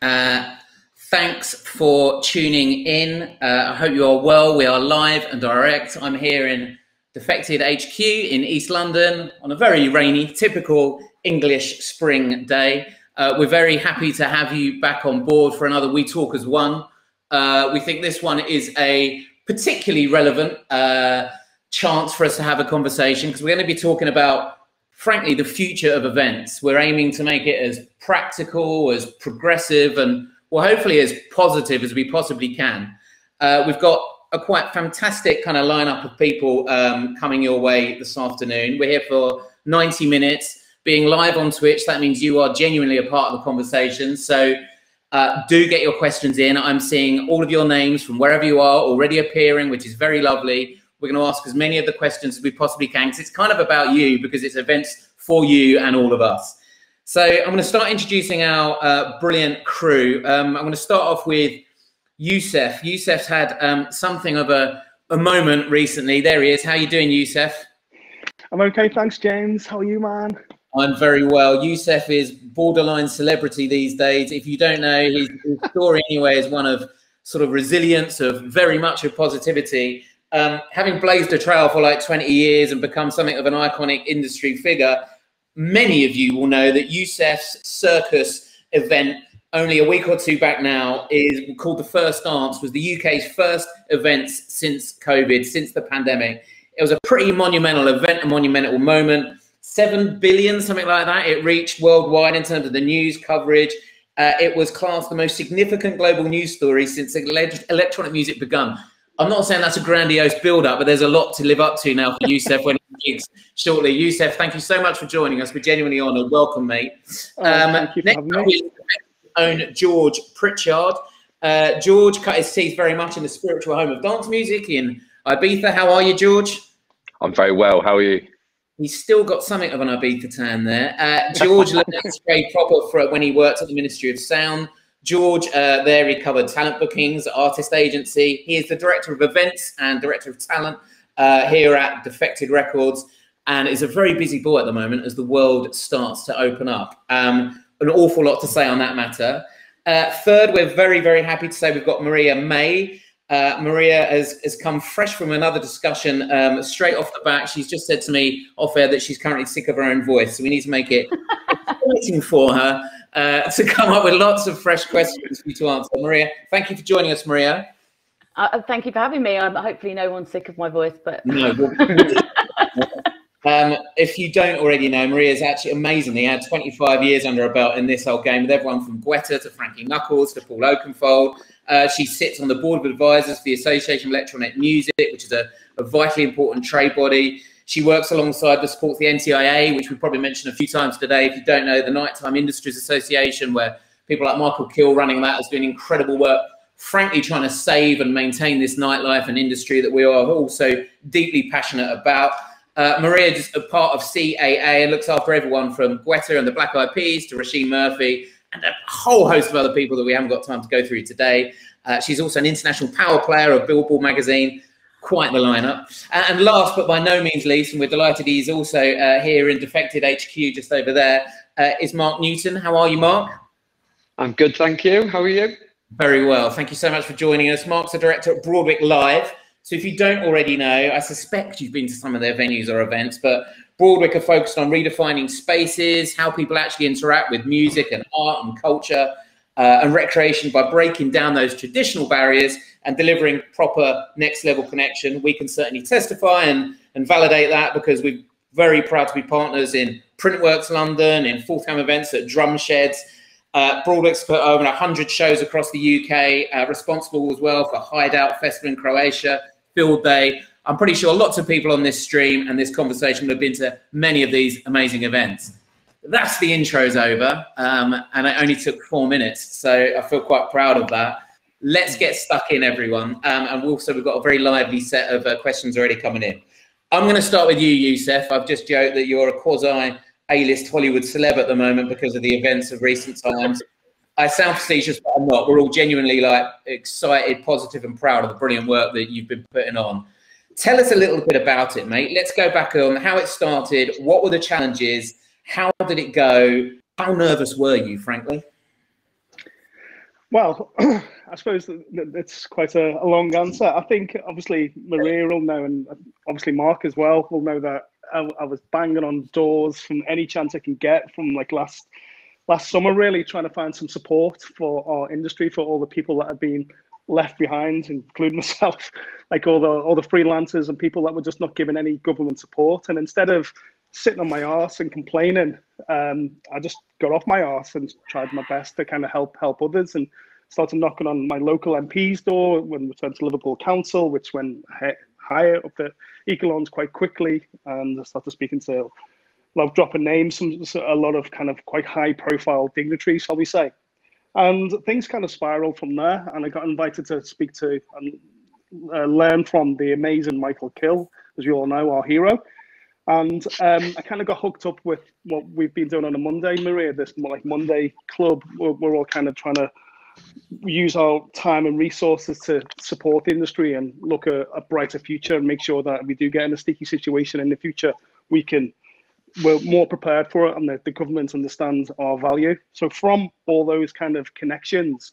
Uh, thanks for tuning in. Uh, I hope you are well. We are live and direct. I'm here in Defected HQ in East London on a very rainy, typical English spring day. Uh, we're very happy to have you back on board for another We Talk as One. Uh, we think this one is a particularly relevant uh, chance for us to have a conversation because we're going to be talking about frankly, the future of events. We're aiming to make it as practical, as progressive, and well, hopefully as positive as we possibly can. Uh, we've got a quite fantastic kind of lineup of people um, coming your way this afternoon. We're here for 90 minutes, being live on Twitch. That means you are genuinely a part of the conversation. So uh, do get your questions in. I'm seeing all of your names from wherever you are already appearing, which is very lovely. We're going to ask as many of the questions as we possibly can because it's kind of about you because it's events for you and all of us. So I'm going to start introducing our uh, brilliant crew. Um, I'm going to start off with Yousef. Yousef's had um, something of a, a moment recently. There he is. How are you doing, Yousef? I'm okay, thanks, James. How are you, man? I'm very well. Youssef is borderline celebrity these days. If you don't know, his, his story anyway is one of sort of resilience, of very much of positivity um, having blazed a trail for like 20 years and become something of an iconic industry figure, many of you will know that Yousef's circus event only a week or two back now is called the First Dance, was the UK's first event since COVID, since the pandemic. It was a pretty monumental event, a monumental moment. Seven billion, something like that, it reached worldwide in terms of the news coverage. Uh, it was classed the most significant global news story since electronic music begun. I'm not saying that's a grandiose build-up, but there's a lot to live up to now for Yousef when he gigs shortly. Yousef, thank you so much for joining us. We're genuinely honoured. Welcome, mate. Oh, um, thank you next up we own George Pritchard. Uh, George cut his teeth very much in the spiritual home of dance music in Ibiza. How are you, George? I'm very well. How are you? He's still got something of an Ibiza tan there. Uh, George learned very proper for when he worked at the Ministry of Sound. George, uh, there he covered talent bookings, artist agency. He is the director of events and director of talent uh, here at Defected Records, and is a very busy boy at the moment as the world starts to open up. Um, an awful lot to say on that matter. Uh, third, we're very, very happy to say we've got Maria May. Uh, Maria has, has come fresh from another discussion um, straight off the bat. She's just said to me off air that she's currently sick of her own voice, so we need to make it exciting for her uh, to come up with lots of fresh questions for you to answer. Maria, thank you for joining us, Maria. Uh, uh thank you for having me. Um, hopefully, no one's sick of my voice, but no. um, if you don't already know, Maria is actually amazingly had 25 years under her belt in this whole game with everyone from Guetta to Frankie Knuckles to Paul Oakenfold. Uh, she sits on the board of advisors for the Association of Electronic Music, which is a, a vitally important trade body. She works alongside the supports the NTIA, which we probably mentioned a few times today. If you don't know, the Nighttime Industries Association, where people like Michael Kill running that is doing incredible work, frankly trying to save and maintain this nightlife and industry that we are also deeply passionate about. Uh, Maria is a part of CAA and looks after everyone from Guetta and the Black Eyed Peas to Roisin Murphy and a whole host of other people that we haven't got time to go through today. Uh, she's also an international power player of Billboard magazine quite the lineup. And last but by no means least, and we're delighted he's also uh, here in Defected HQ just over there, uh, is Mark Newton. How are you, Mark? I'm good, thank you. How are you? Very well. Thank you so much for joining us. Mark's the director at Broadwick Live. So if you don't already know, I suspect you've been to some of their venues or events, but Broadwick are focused on redefining spaces, how people actually interact with music and art and culture uh, and recreation by breaking down those traditional barriers and delivering proper next level connection. We can certainly testify and, and validate that because we're very proud to be partners in Printworks London, in Forthcoming events at Drumsheds. Uh, Broadwick's put over 100 shows across the UK, uh, responsible as well for Hideout Festival in Croatia, Field Day. I'm pretty sure lots of people on this stream and this conversation have been to many of these amazing events. That's the intros over, um, and it only took four minutes, so I feel quite proud of that let's get stuck in, everyone. Um, and also, we've got a very lively set of uh, questions already coming in. I'm going to start with you, Yousef. I've just joked that you're a quasi A-list Hollywood celeb at the moment because of the events of recent times. I sound facetious, but I'm not. We're all genuinely like excited, positive, and proud of the brilliant work that you've been putting on. Tell us a little bit about it, mate. Let's go back on how it started. What were the challenges? How did it go? How nervous were you, frankly? Well, I suppose it's quite a, a, long answer. I think obviously Maria will know, and uh, obviously Mark as well will know that I, I, was banging on doors from any chance I can get from like last last summer, really trying to find some support for our industry for all the people that have been left behind, including myself, like all the all the freelancers and people that were just not given any government support. And instead of sitting on my arse and complaining, um, I just got off my arse and tried my best to kind of help help others and started knocking on my local MP's door when returned to Liverpool Council, which went higher up the echelons quite quickly, and I started speaking to love dropping names, some a lot of kind of quite high profile dignitaries, shall we say. And things kind of spiraled from there, and I got invited to speak to and uh, learn from the amazing Michael Kill, as you all know, our hero. And um, I kind of got hooked up with what we've been doing on a Monday, Maria, this like Monday club. We're, we're all kind of trying to use our time and resources to support the industry and look at a brighter future and make sure that we do get in a sticky situation in the future, we can we're more prepared for it and the, the government understands our value. So from all those kind of connections,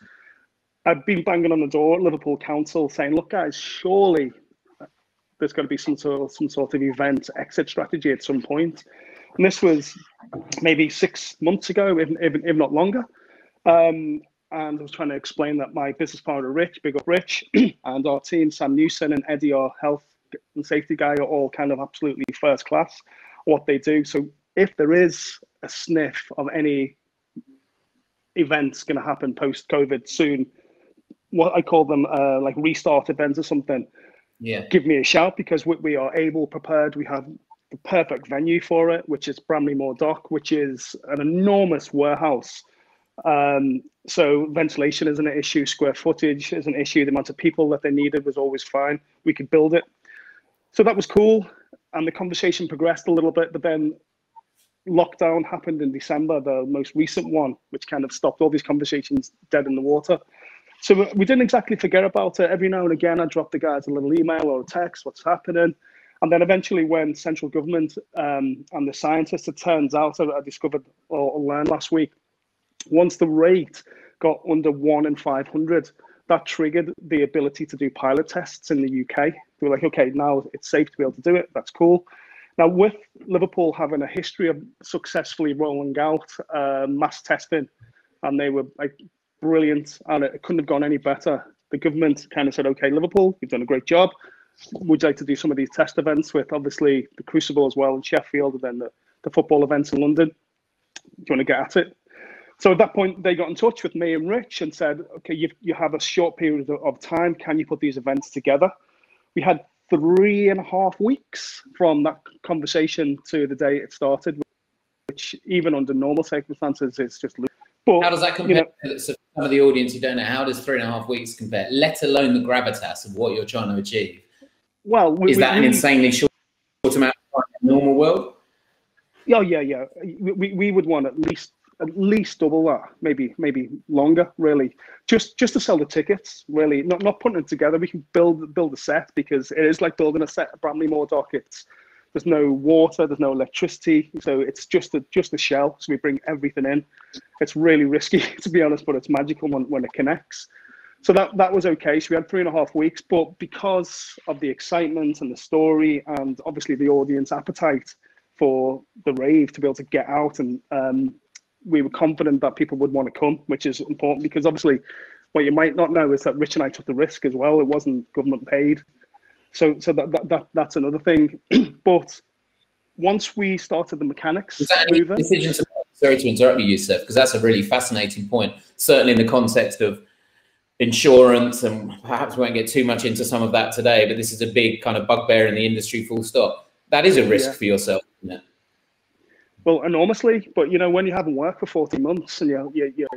I've been banging on the door at Liverpool Council saying, look guys, surely there's got to be some sort of, some sort of event exit strategy at some point. And this was maybe six months ago, if, if, if not longer. Um, and I was trying to explain that my business partner, Rich, big up Rich, and our team, Sam Newson and Eddie, our health and safety guy, are all kind of absolutely first class what they do. So if there is a sniff of any events going to happen post COVID soon, what I call them uh, like restart events or something, yeah, give me a shout because we, we are able, prepared. We have the perfect venue for it, which is Bramley-Moore Dock, which is an enormous warehouse. Um, so ventilation isn't an issue, square footage is an issue. The amount of people that they needed was always fine. We could build it. So that was cool and the conversation progressed a little bit, but then lockdown happened in December, the most recent one, which kind of stopped all these conversations dead in the water. So we didn't exactly forget about it. Every now and again, I dropped the guys a little email or a text, what's happening. And then eventually, when central government um, and the scientists, it turns out, I discovered or learned last week, once the rate got under one in 500, that triggered the ability to do pilot tests in the UK. They were like, okay, now it's safe to be able to do it. That's cool. Now, with Liverpool having a history of successfully rolling out uh, mass testing, and they were like brilliant, and it couldn't have gone any better. The government kind of said, okay, Liverpool, you've done a great job. Would you like to do some of these test events with obviously the Crucible as well in Sheffield, and then the, the football events in London? Do you want to get at it? So at that point, they got in touch with me and Rich and said, okay, you, you have a short period of time. Can you put these events together? We had three and a half weeks from that conversation to the day it started, which even under normal circumstances is just. But, how does that compare? You know, so some of the audience who don't know, how does three and a half weeks compare? Let alone the gravitas of what you're trying to achieve. Well, we, is that we, an insanely short amount of time in the normal world? Yeah, yeah, yeah. We, we would want at least at least double that, maybe maybe longer, really. Just just to sell the tickets, really. Not not putting it together. We can build build a set because it is like building a set of Bramley-Moore dockets. There's no water, there's no electricity, so it's just a just a shell. So we bring everything in. It's really risky to be honest, but it's magical when, when it connects. So that that was okay. So we had three and a half weeks, but because of the excitement and the story, and obviously the audience appetite for the rave to be able to get out and um, we were confident that people would want to come, which is important because obviously what you might not know is that Rich and I took the risk as well. It wasn't government paid. So so that, that, that that's another thing. but once we started the mechanics moving, sorry to interrupt you, Yousef, because that's a really fascinating point, certainly in the context of insurance and perhaps we won't get too much into some of that today, but this is a big kind of bugbear in the industry full stop. That is a risk yeah. for yourself, isn't it? Well, enormously. But you know, when you haven't worked for 40 months and your, your, your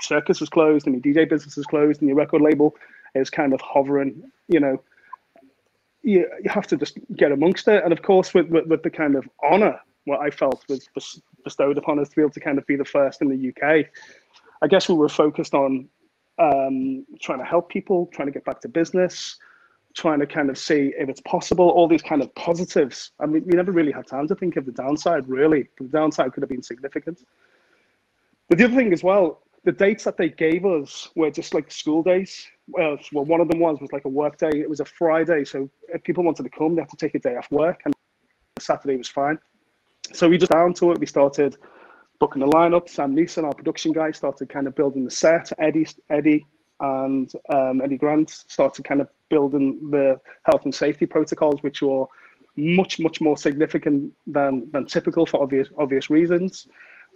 circus is closed and your DJ business is closed and your record label is kind of hovering, you know, you, you have to just get amongst it. And of course, with, with, with the kind of honor what I felt was bestowed upon us to be able to kind of be the first in the UK, I guess we were focused on um, trying to help people, trying to get back to business, trying to kind of see if it's possible, all these kind of positives. I mean, we never really had time to think of the downside, really. The downside could have been significant. But the other thing as well, the dates that they gave us were just like school days. Well, well, one of them was was like a work day. It was a Friday, so if people wanted to come, they had to take a day off work, and Saturday was fine. So we just down to it. We started booking the lineup. Sam Neeson, our production guy, started kind of building the set. Eddie, Eddie, and um, Eddie Grant started kind of building the health and safety protocols, which were much, much more significant than than typical for obvious obvious reasons.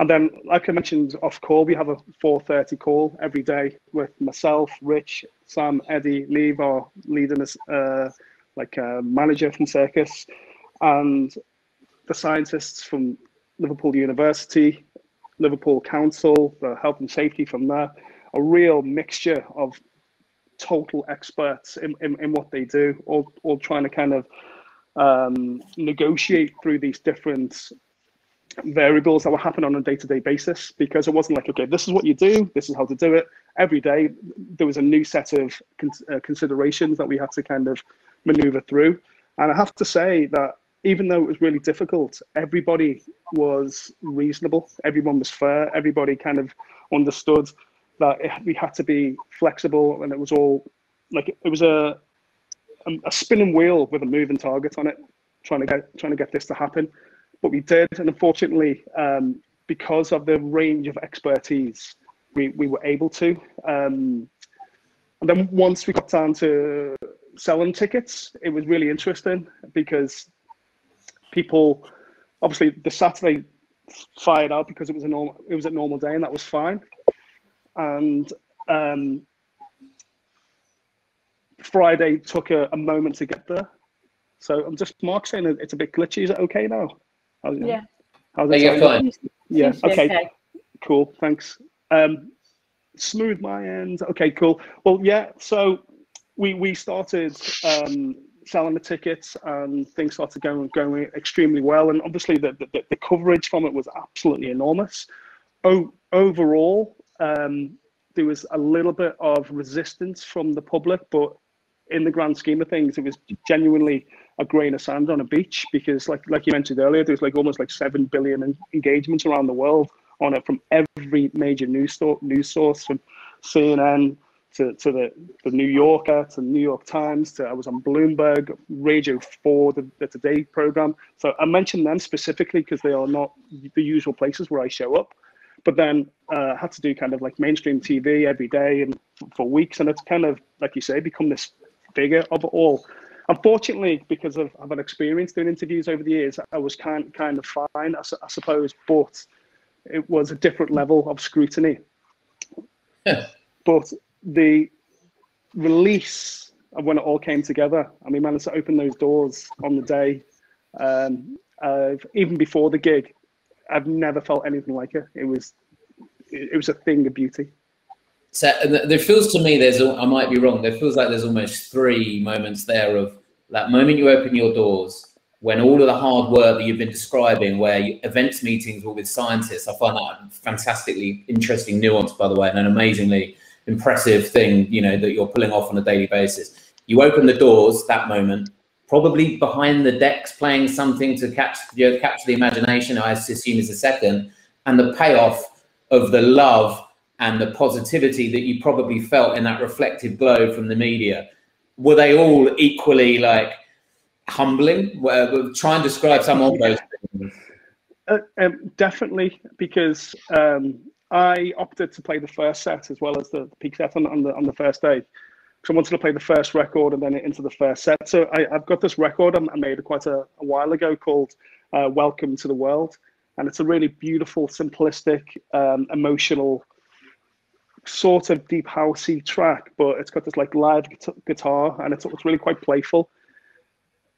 And then, like I mentioned off call, we have a 4:30 call every day with myself, Rich, Sam, Eddie, Neve, our leading uh, like a manager from Circus, and the scientists from Liverpool University, Liverpool Council, the health and safety from there, a real mixture of total experts in, in, in what they do, all, all trying to kind of um, negotiate through these different variables that were happening on a day-to-day basis because it wasn't like okay this is what you do this is how to do it. Every day there was a new set of con- uh, considerations that we had to kind of maneuver through. And i have to say that even though it was really difficult everybody was reasonable everyone was fair everybody kind of understood that we had to be flexible and it was all like it was a a spinning wheel with a moving target on it trying to get trying to get this to happen but we did. And unfortunately, um, because of the range of expertise, we, we were able to. Um, and then once we got down to selling tickets, it was really interesting because people, obviously, the Saturday fired out because it was a normal, it was a normal day, and that was fine. And um, Friday took a, a moment to get there. So I'm just Mark saying it's a bit glitchy. Is it okay now? How's it, yeah. How's it yeah, fine. Yeah. Okay. okay. Cool. Thanks. Um, smooth my end. Okay. Cool. Well, yeah. So we we started um, selling the tickets, and things started going going extremely well. And obviously, the the, the coverage from it was absolutely enormous. O- overall, um, there was a little bit of resistance from the public, but in the grand scheme of things, it was genuinely a grain of sand on a beach because, like like you mentioned earlier, there's like almost like seven billion engagements around the world on it from every major news store, news source, from CNN to, to the, the New Yorker to New York Times to I was on Bloomberg, Radio 4, the, the Today program. So I mentioned them specifically because they are not the usual places where I show up. But then uh, had to do kind of like mainstream TV every day and for weeks, and it's kind of like you say, become this figure of it all. Unfortunately, because of, of an experience doing interviews over the years, I was kind kind of fine, I, I suppose, but it was a different level of scrutiny. Yeah. But the release of when it all came together, and we managed to open those doors on the day, um, even before the gig, I've never felt anything like it. It was, it was a thing of beauty. So uh, there feels to me there's I might be wrong. There feels like there's almost three moments there of that moment you open your doors when all of the hard work that you've been describing, where you, events meetings were with scientists. I find that fantastically interesting nuance, by the way, and an amazingly impressive thing. You know that you're pulling off on a daily basis. You open the doors that moment, probably behind the decks playing something to catch you know, capture the imagination. I assume is the second, and the payoff of the love and the positivity that you probably felt in that reflective glow from the media, were they all equally like humbling? well, Try and describe some of those things. Uh, um, definitely, because um, I opted to play the first set as well as the, peak set on, on, the on the first day. So I wanted to play the first record and then into the first set. So I, have got this record I made quite a, a while ago called uh, "Welcome to the World," and it's a really beautiful, simplistic, um, emotional sort of deep housey track, but it's got this like live guitar and it's, it's really quite playful.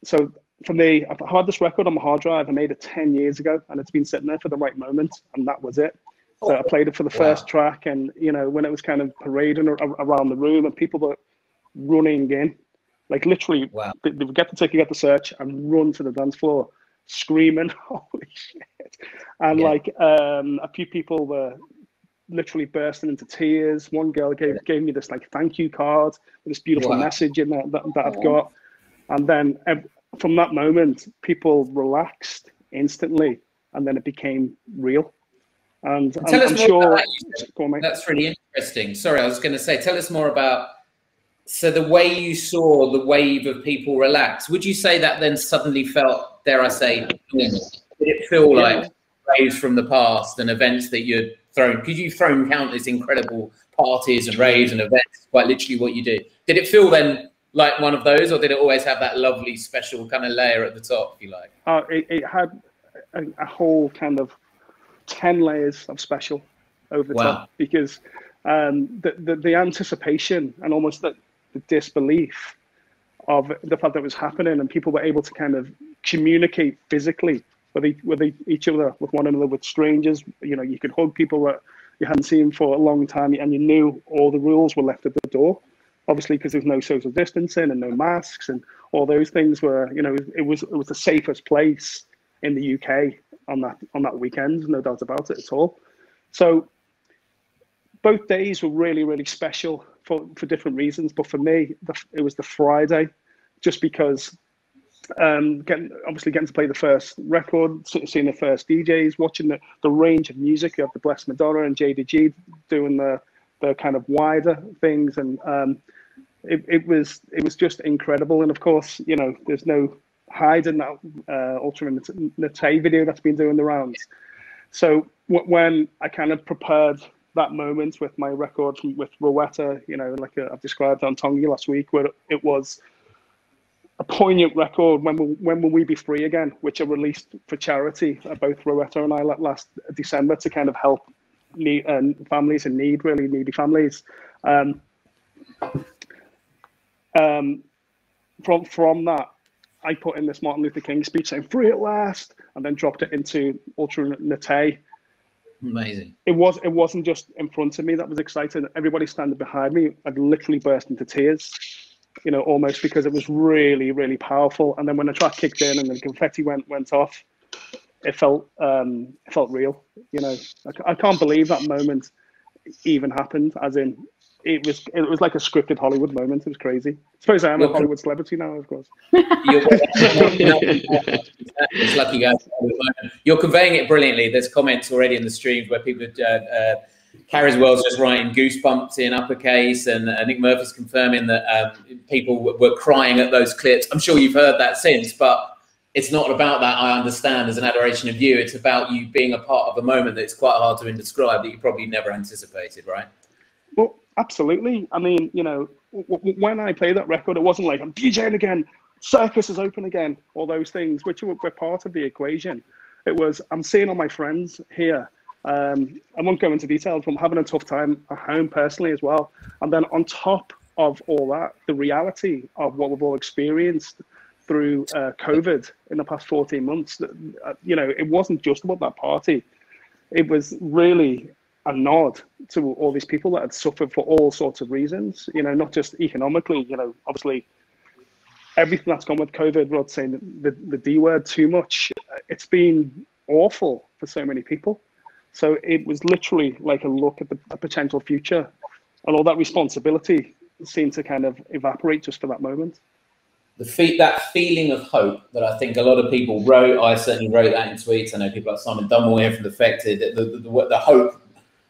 So for me, I've had this record on my hard drive. I made it 10 years ago and it's been sitting there for the right moment. And that was it. So I played it for the wow. first track. And, you know, when it was kind of parading around the room and people were running in, like literally, wow. they, they would get the ticket, get the search and run to the dance floor screaming, holy shit. And yeah. like um, a few people were literally bursting into tears. One girl gave gave me this like thank you card with this beautiful wow. message in there that, that I've got. And then from that moment, people relaxed instantly, and then it became real. And Tell I'm, us I'm more sure. about that. Go on, mate. That's really interesting. Sorry, I was going to say, tell us more about. So the way you saw the wave of people relax, would you say that then suddenly felt, dare I say, normal? Did it feel Yeah. like waves from the past and events that you'd thrown? Because you've thrown countless incredible parties and raves and events, quite literally what you do. Did it feel then like one of those, or did it always have that lovely special kind of layer at the top, if you like? Uh, it, it had a, a whole kind of 10 layers of special over the Wow. top because um, the, the, the anticipation and almost the, the disbelief of the fact that it was happening and people were able to kind of communicate physically with, with each other, with one another, with strangers. You know, you could hug people that you hadn't seen for a long time and you knew all the rules were left at the door. Obviously, because there's no social distancing and no masks and all those things were, you know, it was it was the safest place in the UK on that on that weekend, no doubt about it at all. So both days were really really special for for different reasons. But for me, the, it was the Friday, just because um, getting obviously getting to play the first record, seeing the first DJs, watching the, the range of music. You have the Blessed Madonna and Jayda G doing the the kind of wider things, and um, it, it was it was just incredible. And of course, you know, there's no hiding that uh, Ultra Nate video that's been doing the rounds. So when I kind of prepared that moment with my record from, with Rowetta, you know, like uh, I've described on Tongi last week, where it was a poignant record. When will, when will we be free again? Which I released for charity, uh, both Rowetta and I last December to kind of help need, uh, families in need, really needy families. Um, um, from from that, I put in this Martin Luther King speech saying "Free at last," and then dropped it into Ultra Nate. Amazing. It was it wasn't just in front of me that was exciting. Everybody standing behind me, I'd literally burst into tears. You know, almost because it was really really powerful. And then when the track kicked in and the confetti went went off, it felt um, it felt real. You know, I can't believe that moment even happened. As in, it was it was like a scripted Hollywood moment. It was crazy. I suppose I am a Hollywood celebrity now, of course. You're, it's lucky guys. You're conveying it brilliantly. There's comments already in the stream where people, uh, uh, Carriswell's just writing goosebumps in uppercase, and uh, Nick Murphy's confirming that um, people were crying at those clips. I'm sure you've heard that since, but it's not about that. I understand as an adoration of you. It's about you being a part of a moment that's quite hard to describe that you probably never anticipated, right? Well, absolutely. I mean, you know, when I played that record, it wasn't like I'm DJing again, circus is open again, all those things, which were, were part of the equation. It was I'm seeing all my friends here. Um, I won't go into details, but I'm having a tough time at home personally as well. And then on top of all that, the reality of what we've all experienced through uh, COVID in the past 14 months, uh, you know, it wasn't just about that party. It was really a nod to all these people that had suffered for all sorts of reasons, you know, not just economically, you know, obviously everything that's gone with COVID, Not saying the, the D word too much, it's been awful for so many people. So it was literally like a look at the potential future and all that responsibility seemed to kind of evaporate just for that moment. the fe- that feeling of hope that I think a lot of people wrote. I certainly wrote that in tweets. I know people like Simon Dunmore here from Defected. The, the, the, the hope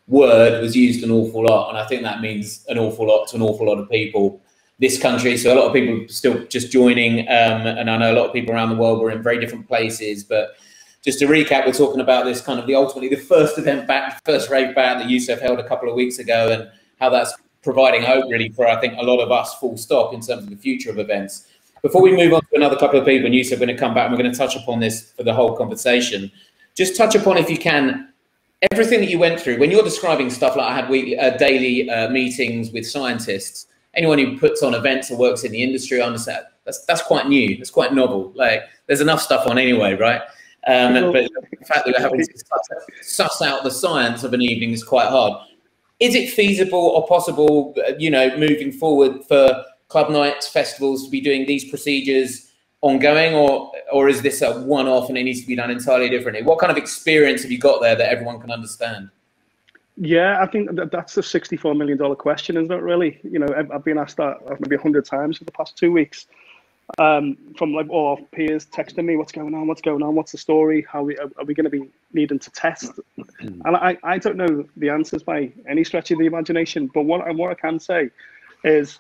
word was used an awful lot, and I think that means an awful lot to an awful lot of people. This country, so a lot of people still just joining, um, and I know a lot of people around the world were in very different places. But just to recap, we're talking about this kind of the ultimately the first event back, first rave back that Yousef held a couple of weeks ago, and how that's providing hope really for I think a lot of us. Full stop in terms of the future of events. Before we move on to another couple of people, and Yousef, we're going to come back and we're going to touch upon this for the whole conversation. Just touch upon, if you can, everything that you went through when you're describing stuff like I had weekly, uh, daily uh, meetings with scientists. Anyone who puts on events or works in the industry, I understand that's that's quite new. That's quite novel. Like there's enough stuff on anyway, right? Um, but the fact that we're having to suss, out the science of an evening is quite hard. Is it feasible or possible, uh, you know, moving forward for club nights, festivals to be doing these procedures ongoing, or or is this a one-off and it needs to be done entirely differently? What kind of experience have you got there that everyone can understand? Yeah, I think that that's the $64 million question, isn't it, really? You know, I've, been asked that maybe 100 times for the past two weeks. Um, from like all our peers texting me, what's going on, what's going on, what's the story, how we, are, are we going to be needing to test? And I, I don't know the answers by any stretch of the imagination, but what, what I can say is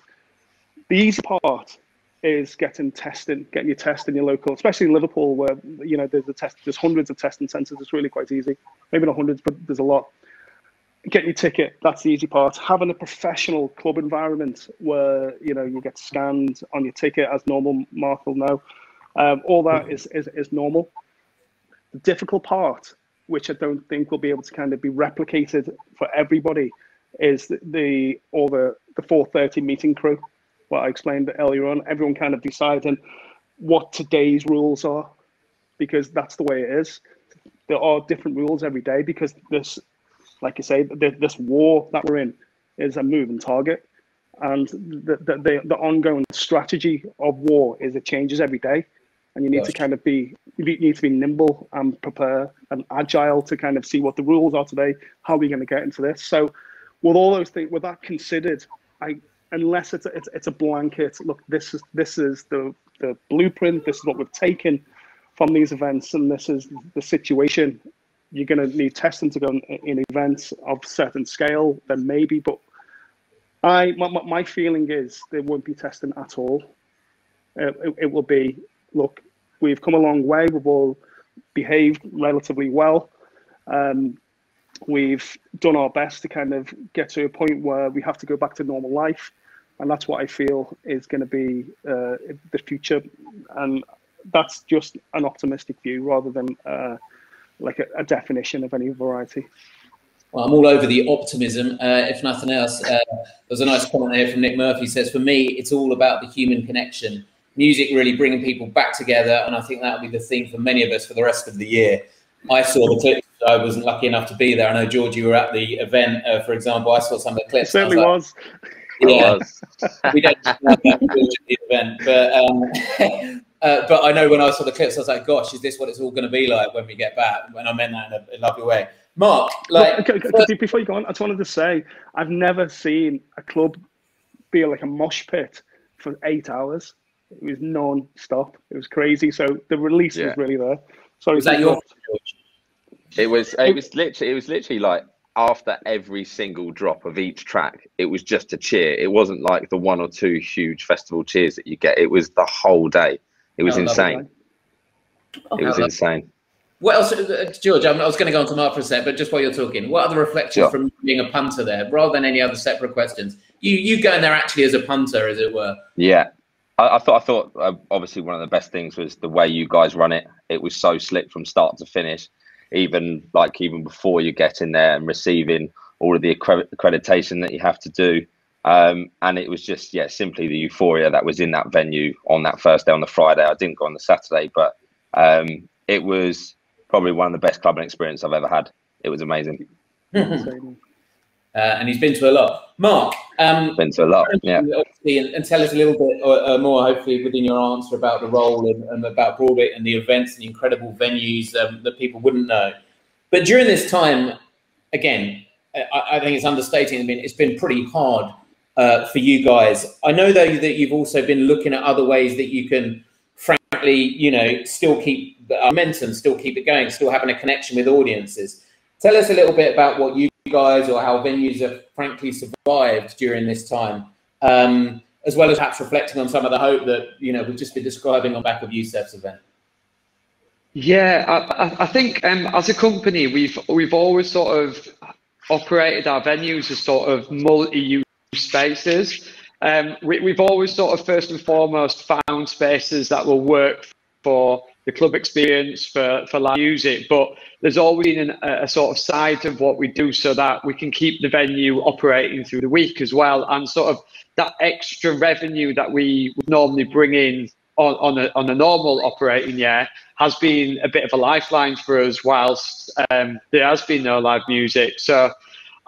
the easy part is getting testing, getting your test in your local, especially in Liverpool, where you know there's a test, there's hundreds of testing centres. It's really quite easy. Maybe not hundreds, but there's a lot getting your ticket. That's the easy part. Having a professional club environment where you know you'll get scanned on your ticket as normal mark will know. Um, all that is, is is normal. The difficult part which i don't think will be able to kind of be replicated for everybody is the, the all the the 430 meeting crew. What i explained earlier on everyone kind of deciding what today's rules are because that's the way it is. There are different rules every day because this like you say, this war that we're in is a moving target, and the, the, the, the ongoing strategy of war is it changes every day, and you need to kind of be you need to be nimble and prepare and agile to kind of see what the rules are today. How are we going to get into this? So, with all those things, with that considered, I unless it's a, it's, it's a blanket look, this is this is the the blueprint. This is what we've taken from these events, and this is the situation you're going to need testing to go in, in, events of certain scale, then maybe. But I, my, my feeling is there won't be testing at all. Uh, it, it, will be, look, we've come a long way. We've all behaved relatively well. Um, we've done our best to kind of get to a point where we have to go back to normal life. And that's what I feel is going to be uh, the future. And that's just an optimistic view rather than uh, like a, a definition of any variety. Well, I'm all over the optimism. Uh, if nothing else, uh, there's a nice comment here from Nick Murphy. Says, "For me, it's all about the human connection. Music really bringing people back together, and I think that'll be the theme for many of us for the rest of the year." I saw the clips. I wasn't lucky enough to be there. I know George, you were at the event, uh, for example. I saw some of the clips. It certainly was. Yeah, we don't know the event, but um, Uh, but I know when I saw the clips, I was like, "Gosh, is this what it's all going to be like when we get back?" When I meant that in a, a lovely way. Mark, like before you go on, I just wanted to say I've never seen a club be like a mosh pit for eight hours. It was non-stop. It was crazy. So the release yeah. was really there. Sorry, was that your? It was. It was literally. It was literally like after every single drop of each track, it was just a cheer. It wasn't like the one or two huge festival cheers that you get. It was the whole day. It was insane. it was insane. What else, uh, George? I was going to go on to Mark for a sec, but just while you're talking, what other reflections sure. from being a punter there, rather than any other separate questions? You you going there actually as a punter, as it were? Yeah, I, I thought I thought uh, obviously one of the best things was the way you guys run it. It was so slick from start to finish. Even like even before you get in there and receiving all of the accreditation that you have to do, um, and it was just, yeah, simply the euphoria that was in that venue on that first day on the Friday. I didn't go on the Saturday, but um, it was probably one of the best clubbing experience I've ever had. It was amazing. Uh, and he's been to a lot. Mark, um, been to a lot, yeah. And, and, tell us a little bit uh, uh, more, hopefully, within your answer about the role and, and about Broadwick and the events and the incredible venues um, that people wouldn't know. But during this time, again, I, I, think it's understating. I mean, it's been pretty hard uh, for you guys. I know though that you've also been looking at other ways that you can, frankly, you know, still keep the momentum, still keep it going, still having a connection with audiences. Tell us a little bit about what you guys or how venues have frankly survived during this time, um, as well as perhaps reflecting on some of the hope that you know we've just been describing on back of Yousef's event. Yeah, I, I think um, as a company, we've we've always sort of operated our venues as sort of multi-use spaces. Um, we, have always sort of first and foremost found spaces that will work for the club experience for, for live music, but there's always been an, a, sort of side of what we do so that we can keep the venue operating through the week as well. And sort of that extra revenue that we would normally bring in on, on, a, on a normal operating year has been a bit of a lifeline for us whilst um, there has been no live music. So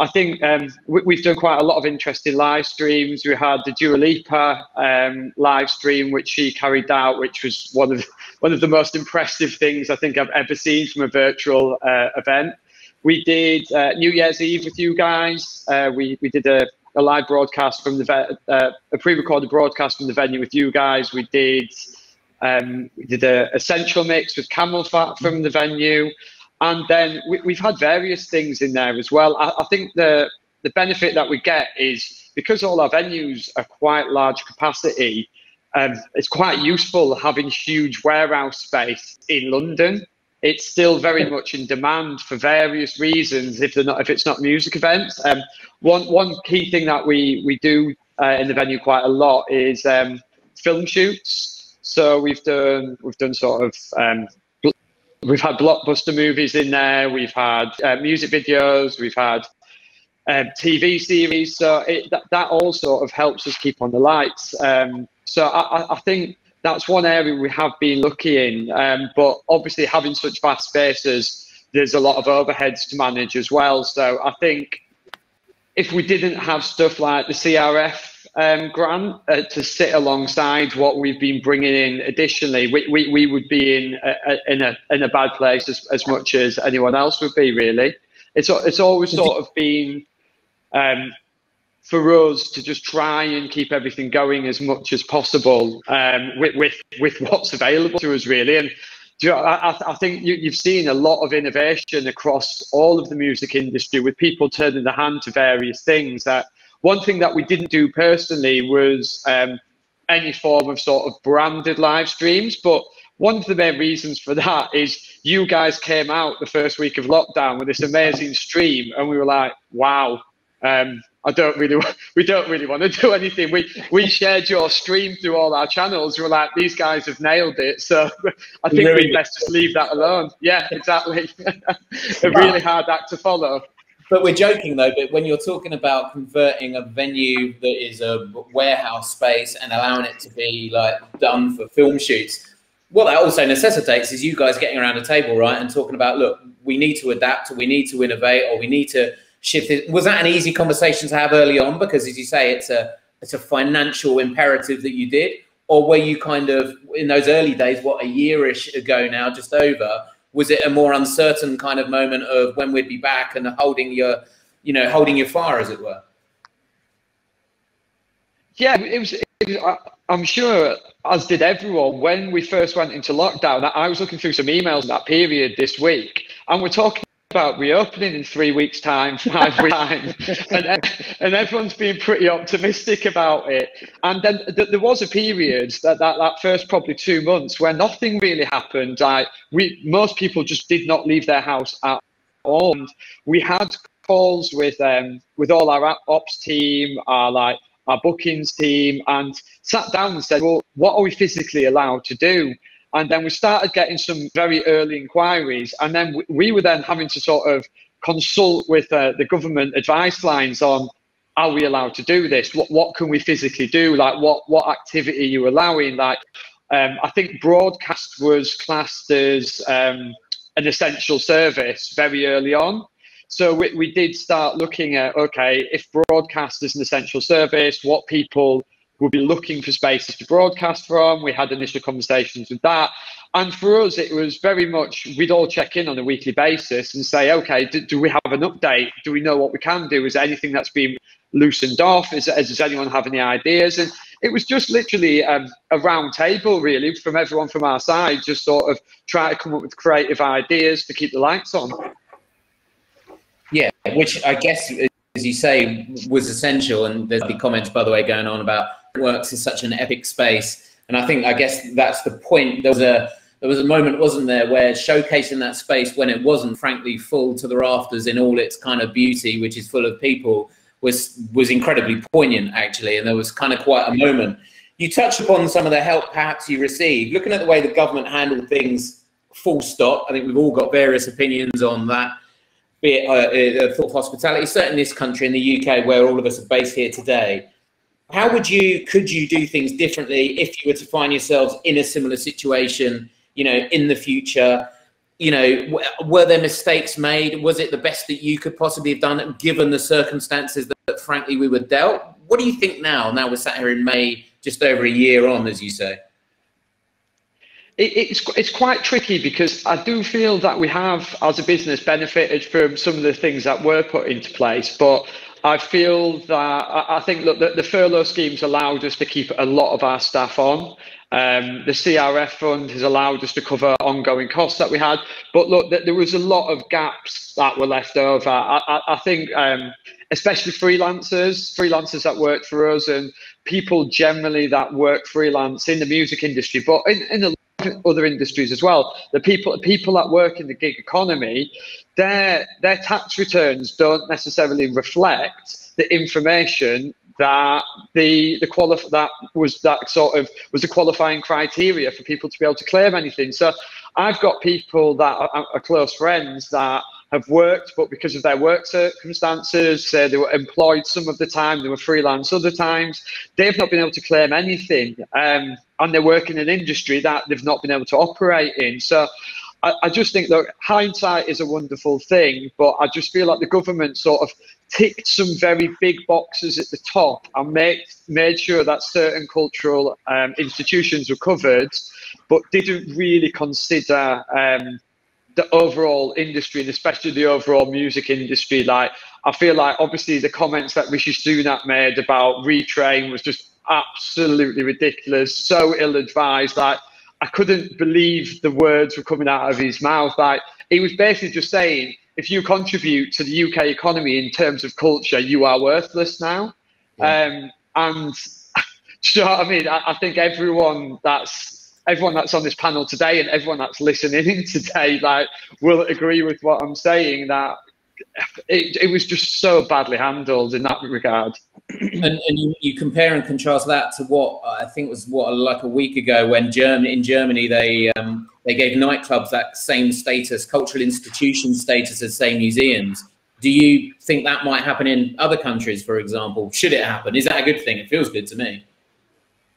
I think um, we, have done quite a lot of interesting live streams. We had the Dua Lipa um, live stream, which she carried out, which was one of one of the most impressive things I think I've ever seen from a virtual uh, event. We did uh, New Year's Eve with you guys. Uh, we we did a, a live broadcast from the uh, a pre-recorded broadcast from the venue with you guys. We did um, we did a essential mix with CamelPhat from the venue, and then we, have had various things in there as well. I, I think the the benefit that we get is because all our venues are quite large capacity. Um, it's quite useful having huge warehouse space in London it's still very much in demand for various reasons. If they're not, if it's not music events, um, one one key thing that we we do uh, in the venue quite a lot is um, film shoots. So we've done we've done sort of um, we've had blockbuster movies in there. We've had uh, music videos. We've had um, TV series. So it, that, that all sort of helps us keep on the lights. Um, so I, I think that's one area we have been lucky in. Um, but obviously, having such vast spaces, there's a lot of overheads to manage as well. So I think if we didn't have stuff like the CRF um, grant uh, to sit alongside what we've been bringing in additionally, we, we, we would be in a, in a in a bad place as, as much as anyone else would be. Really, it's it's always sort of been. Um, for us to just try and keep everything going as much as possible um, with, with, with what's available to us, really. And you know, I, I, think you, have seen a lot of innovation across all of the music industry with people turning their hand to various things. That one thing that we didn't do personally was um, any form of sort of branded live streams, but one of the main reasons for that is you guys came out the first week of lockdown with this amazing stream, and we were like, wow. Um, I don't really, we don't really want to do anything. We we shared your stream through all our channels. We're like, these guys have nailed it. So I think we best just leave that alone. Yeah, exactly. a really hard act to follow. But we're joking though. But when you're talking about converting a venue that is a warehouse space and allowing it to be like done for film shoots, what that also necessitates is you guys getting around a table, right, and talking about, look, we need to adapt, or we need to innovate, or we need to shift. It. Was that an easy conversation to have early on? Because as you say, it's a it's a financial imperative that you did, or were you kind of in those early days, what a yearish ago now, just over? Was it a more uncertain kind of moment of when we'd be back and holding your, you know, holding your fire, as it were? Yeah, it was. It was I'm sure, as did everyone, when we first went into lockdown, I was looking through some emails in that period this week, and we're talking about reopening in three weeks' time, five weeks' time, and, and everyone's been pretty optimistic about it. And then th- there was a period that, that that first probably two months where nothing really happened. Like we, most people just did not leave their house at all. And we had calls with um with all our ops team, our like our bookings team, and sat down and said, well, what are we physically allowed to do? And then we started getting some very early inquiries. And then we were then having to sort of consult with uh, the government advice lines on are we allowed to do this? What, what can we physically do? Like what, what activity are you allowing? Like, um, I think broadcast was classed as um, an essential service very early on. So we, we did start looking at, okay, if broadcast is an essential service, what people We'll be looking for spaces to broadcast from. We had initial conversations with that. And for us, it was very much, we'd all check in on a weekly basis and say, okay, do, do we have an update? Do we know what we can do? Is anything that's been loosened off? Is, is, does anyone have any ideas? And it was just literally um, a round table, really, from everyone from our side, just sort of try to come up with creative ideas to keep the lights on. Yeah, which I guess, as you say, was essential. And there's the comments, by the way, going on about works is such an epic space. And I think, I guess that's the point. There was a, there was a moment, wasn't there, where showcasing that space when it wasn't frankly full to the rafters in all its kind of beauty, which is full of people, was was incredibly poignant actually. And there was kind of quite a moment. You touched upon some of the help perhaps you received. Looking at the way the government handled things, full stop. I think we've all got various opinions on that. Be it uh, uh, hospitality, certainly in this country, in the UK, where all of us are based here today how would you could you do things differently if you were to find yourselves in a similar situation you know in the future? You know were there mistakes made? Was it the best that you could possibly have done given the circumstances that, that frankly we were dealt? What do you think now now we're sat here in may just over a year on as you say? It's it's quite tricky because I do feel that we have, as a business, benefited from some of the things that were put into place. But I feel that I, think look, the, the, furlough schemes allowed us to keep a lot of our staff on. Um, the CRF fund has allowed us to cover ongoing costs that we had. But look, there was a lot of gaps that were left over. I, I, I think, um, especially freelancers, freelancers that work for us, and people generally that work freelance in the music industry, but in, in a other industries as well. The people people that work in the gig economy, their their tax returns don't necessarily reflect the information that the the qualif- that was that sort of was the qualifying criteria for people to be able to claim anything. So I've got people that are, are close friends that have worked, but because of their work circumstances, say they were employed some of the time, they were freelance other times, they've not been able to claim anything. Um, and they work in an industry that they've not been able to operate in. So I, I just think that hindsight is a wonderful thing, but I just feel like the government sort of ticked some very big boxes at the top and made, made sure that certain cultural um, institutions were covered, but didn't really consider um, the overall industry and especially the overall music industry. Like, I feel like obviously the comments that Rishi Sunak made about retrain was just absolutely ridiculous, so ill-advised. Like, I couldn't believe the words were coming out of his mouth. Like, he was basically just saying, if you contribute to the UK economy in terms of culture, you are worthless now. Yeah. Um, and you know what I mean? I, I think everyone that's everyone that's on this panel today and everyone that's listening in today like will agree with what I'm saying that it, it was just so badly handled in that regard. And, and you, you, compare and contrast that to what I think was what like a week ago when Germany in Germany they um, they gave nightclubs that same status, cultural institution status as say museums. Do you think that might happen in other countries, for example? Should it happen? Is that a good thing? It feels good to me.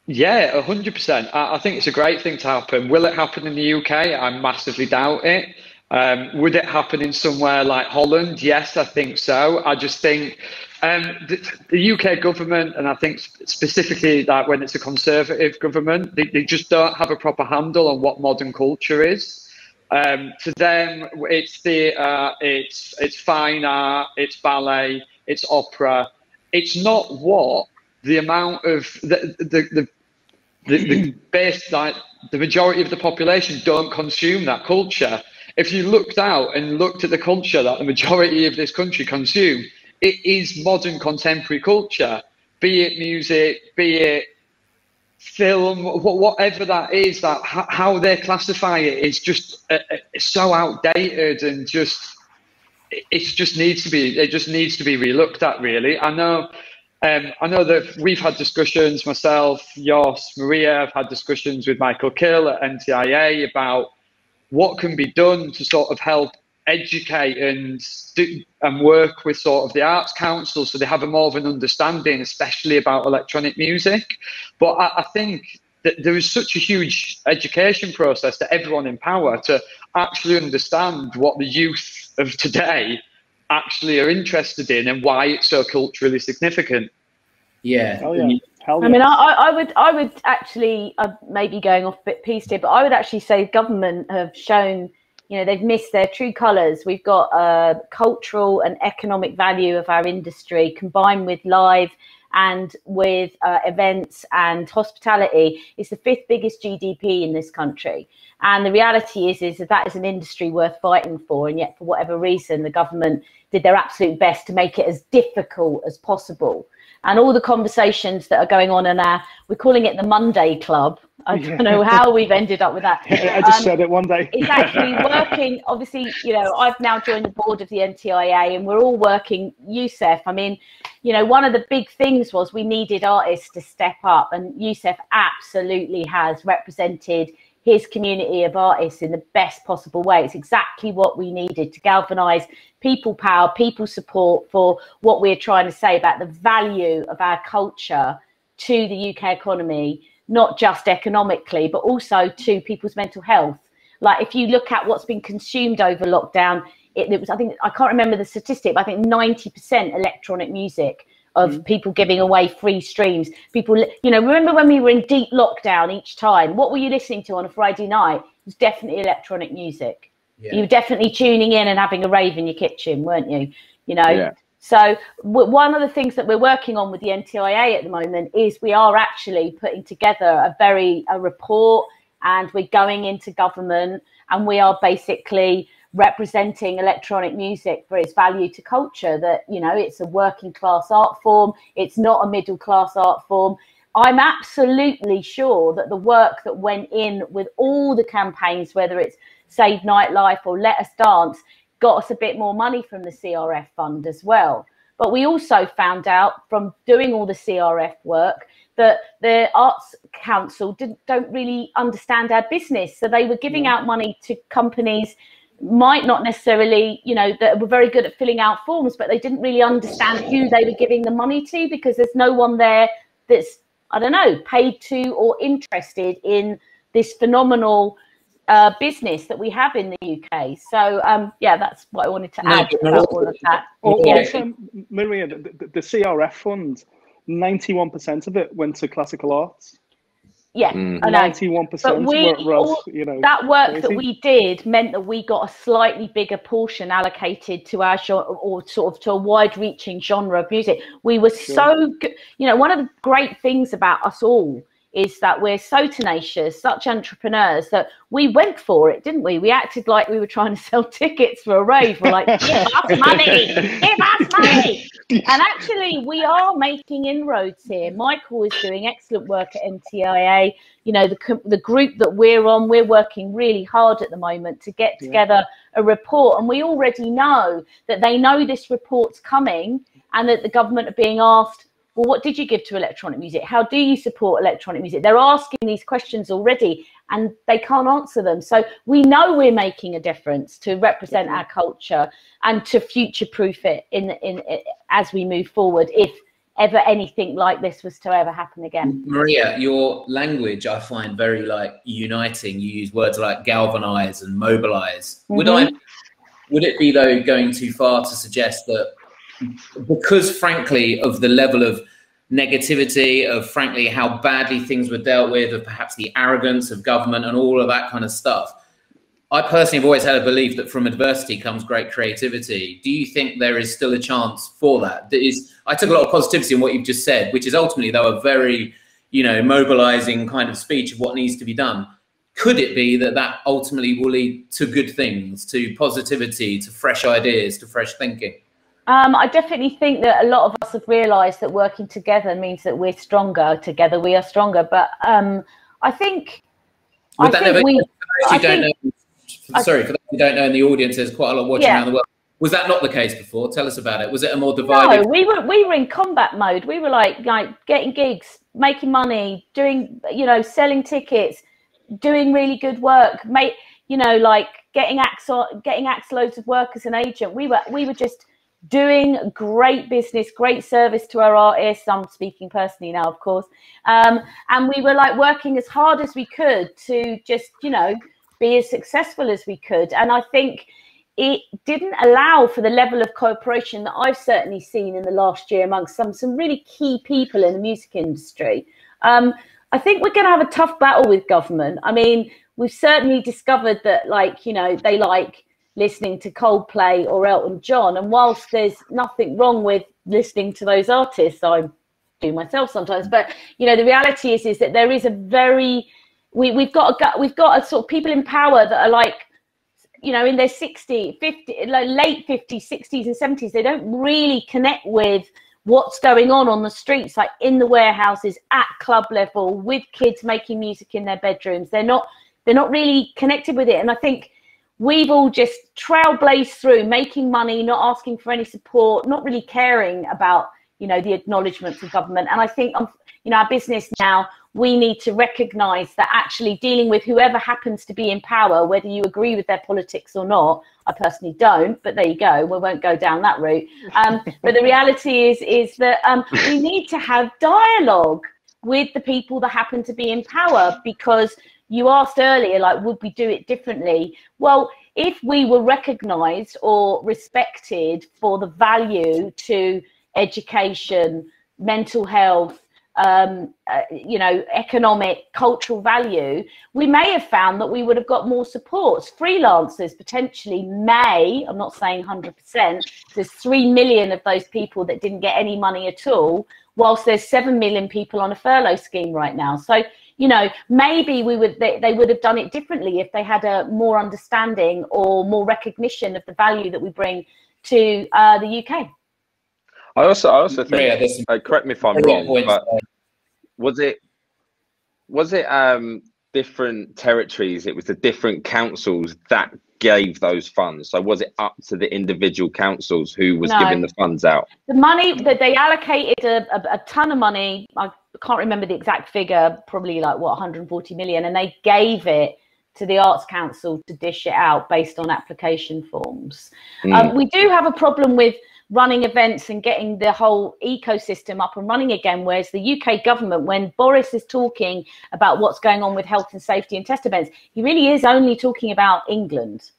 Yeah, hundred percent. I, I think it's a great thing to happen. Will it happen in the UK? I massively doubt it. Um, would it happen in somewhere like Holland? Yes, I think so. I just think um, the, the, UK government, and I think specifically that when it's a conservative government, they, they just don't have a proper handle on what modern culture is. Um, to them, it's theatre, it's it's fine art, it's ballet, it's opera. It's not what the amount of the the the, the, the base like the majority of the population don't consume that culture. If you looked out and looked at the culture that the majority of this country consume, it is modern contemporary culture, be it music, be it film, whatever that is, that how they classify it is just uh, uh so outdated and just it just needs to be it just needs to be relooked at. Really, I know um, I know that we've had discussions, myself, Jos, Maria, I've had discussions with Michael Kill at NTIA about what can be done to sort of help educate and do, and work with sort of the arts council so they have a more of an understanding, especially about electronic music. But I, I think that there is such a huge education process to everyone in power to actually understand what the youth of today actually are interested in and why it's so culturally significant. Yeah. Oh, yeah. I mean, I, I would, I would actually, uh, maybe going off a bit piece here, but I would actually say government have shown, you know, they've missed their true colours. We've got a cultural and economic value of our industry combined with live and with uh, events and hospitality. It's the fifth biggest GDP in this country. And the reality is, is that that is an industry worth fighting for. And yet, for whatever reason, the government did their absolute best to make it as difficult as possible. And all the conversations that are going on in our, we're calling it the Monday Club. I don't know how we've ended up with that. I just um, said it one day. it's actually working. Obviously, you know, I've now joined the board of the NTIA and we're all working Yousef. I mean, you know, one of the big things was we needed artists to step up and Yousef absolutely has represented his community of artists in the best possible way. It's exactly what we needed to galvanize people power, people support for what we're trying to say about the value of our culture to the UK economy, not just economically, but also to people's mental health. Like if you look at what's been consumed over lockdown, it, it was, I think, I can't remember the statistic, but I think 90% electronic music of mm. people giving away free streams. People, you know, remember when we were in deep lockdown each time? What were you listening to on a Friday night? It was definitely electronic music. Yeah. You were definitely tuning in and having a rave in your kitchen, weren't you? You know. Yeah. So one of the things that we're working on with the NTIA at the moment is we are actually putting together a very a report and we're going into government and we are basically representing electronic music for its value to culture that you know it's a working class art form it's not a middle class art form. I'm absolutely sure that the work that went in with all the campaigns whether it's save nightlife or let us dance got us a bit more money from the crf fund as well. But we also found out from doing all the crf work that the arts council didn't don't really understand our business. So they were giving out money to companies might not necessarily, you know, that were very good at filling out forms, but they didn't really understand who they were giving the money to because there's no one there that's, I don't know, paid to or interested in this phenomenal uh, business that we have in the UK. So, um, yeah, that's what I wanted to add no, about all of that. Also, Maria, the, the, the CRF fund, 91% of it went to classical arts. Yeah, mm. I know. Ninety-one percent. You know, that work crazy. that we did meant that we got a slightly bigger portion allocated to our genre, or sort of to a wide-reaching genre of music. We were sure. so good. You know, one of the great things about us all is that we're so tenacious, such entrepreneurs that we went for it, didn't we? We acted like we were trying to sell tickets for a rave. We're like, give us money, give us money. And actually, we are making inroads here. Michael is doing excellent work at NTIA. You know, the, the group that we're on, we're working really hard at the moment to get together a report. And we already know that they know this report's coming and that the government are being asked well, what did you give to electronic music? How do you support electronic music? They're asking these questions already and they can't answer them. So we know we're making a difference to represent our culture and to future proof it in, in, in as we move forward if ever anything like this was to ever happen again. Maria, your language I find very like uniting. You use words like galvanize and mobilize. Mm-hmm. Would I would it be though going too far to suggest that because frankly of the level of negativity of frankly how badly things were dealt with of perhaps the arrogance of government and all of that kind of stuff i personally have always had a belief that from adversity comes great creativity. Do you think there is still a chance for that? That is i took a lot of positivity in what you've just said which is ultimately though a very you know mobilizing kind of speech of what needs to be done. Could it be that that ultimately will lead to good things to positivity to fresh ideas to fresh thinking um, I definitely think that a lot of us have realised that working together means that we're stronger. Together, we are stronger. But um, I think, I think we. I think, know, sorry, for those who don't know in the audience, there's quite a lot watching yeah. around the world. Was that not the case before? Tell us about it. Was it a more divided? No, we were we were in combat mode. We were like like getting gigs, making money, doing you know selling tickets, doing really good work, make you know like getting axe getting axe loads of work as an agent. We were we were just doing great business, great service to our artists. I'm speaking personally now, of course. Um, and we were like working as hard as we could to just, you know, be as successful as we could. And I think it didn't allow for the level of cooperation that I've certainly seen in the last year amongst some some really key people in the music industry. Um, I think we're going to have a tough battle with government. I mean, we've certainly discovered that, like, you know, they like listening to Coldplay or Elton John. And whilst there's nothing wrong with listening to those artists, I do myself sometimes. But you know, the reality is is that there is a very we, we've got a we've got a sort of people in power that are like you know in their 60 50 like late 50s 60s and 70s they don't really connect with what's going on on the streets like in the warehouses at club level with kids making music in their bedrooms they're not they're not really connected with it and i think we've all just trailblazed through making money, not asking for any support, not really caring about, you know, the acknowledgement from government. And I think, um, you know, our business now, we need to recognize that actually dealing with whoever happens to be in power, whether you agree with their politics or not, I personally don't, but there you go. We won't go down that route. Um, but the reality is, is that um, we need to have dialogue with the people that happen to be in power because you asked earlier, like, would we do it differently? Well, if we were recognized or respected for the value to education, mental health, um, uh, you know, economic, cultural value, we may have found that we would have got more supports. Freelancers potentially may, I'm not saying 100%, there's 3 million of those people that didn't get any money at all, whilst there's 7 million people on a furlough scheme right now. So, you know, maybe we would they, they would have done it differently if they had a more understanding or more recognition of the value that we bring to uh, the UK. I also, I also think. Yeah, uh, correct me if I'm wrong, but was it was it um, different territories? It was the different councils that gave those funds. So was it up to the individual councils who was no. giving the funds out? The money that they allocated a, a, a, ton of money. I can't remember the exact figure. Probably like what 140 million, and they gave it to the Arts Council to dish it out based on application forms. Mm. Um, we do have a problem with running events and getting the whole ecosystem up and running again. Whereas the UK government, when Boris is talking about what's going on with health and safety and test events, he really is only talking about England.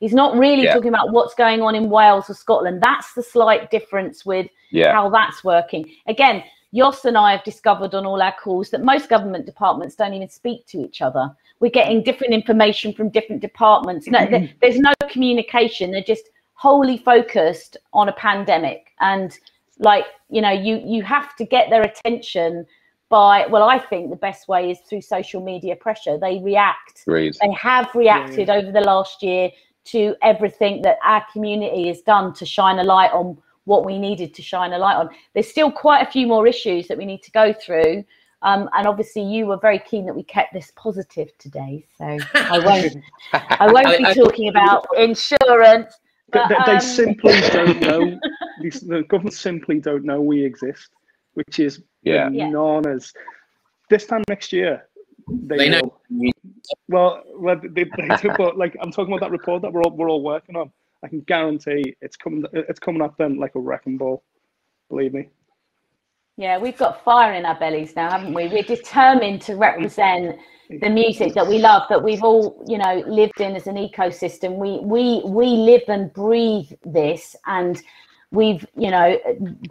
He's not really yeah. talking about what's going on in Wales or Scotland. That's the slight difference with yeah. how that's working. Again, Jos and I have discovered on all our calls that most government departments don't even speak to each other. We're getting different information from different departments. No, mm-hmm. there's no communication. They're just wholly focused on a pandemic and like you know you you have to get their attention by well i think the best way is through social media pressure they react Agreed. they have reacted yeah. over the last year to everything that our community has done to shine a light on what we needed to shine a light on there's still quite a few more issues that we need to go through um, and obviously you were very keen that we kept this positive today so i won't i won't be talking about insurance but, they, they um... simply don't know. the government simply don't know we exist, which is yeah. bananas. This time next year, they, they know. Well, well, they, they do, but like I'm talking about that report that we're all we're all working on. I can guarantee it's coming. It's coming up then like a wrecking ball. Believe me. Yeah, we've got fire in our bellies now, haven't we? We're determined to represent the music that we love that we've all you know lived in as an ecosystem we we we live and breathe this and we've you know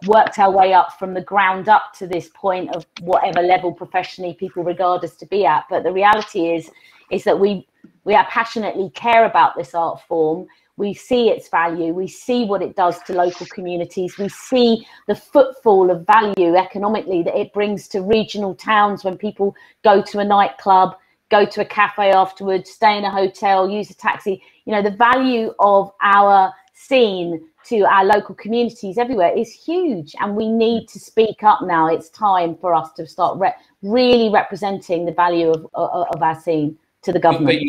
worked our way up from the ground up to this point of whatever level professionally people regard us to be at but the reality is is that we we are passionately care about this art form we see its value we see what it does to local communities we see the footfall of value economically that it brings to regional towns when people go to a nightclub go to a cafe afterwards stay in a hotel use a taxi. You know the value of our scene to our local communities everywhere is huge and we need to speak up now. It's time for us to start re- really representing the value of, of, of our scene to the government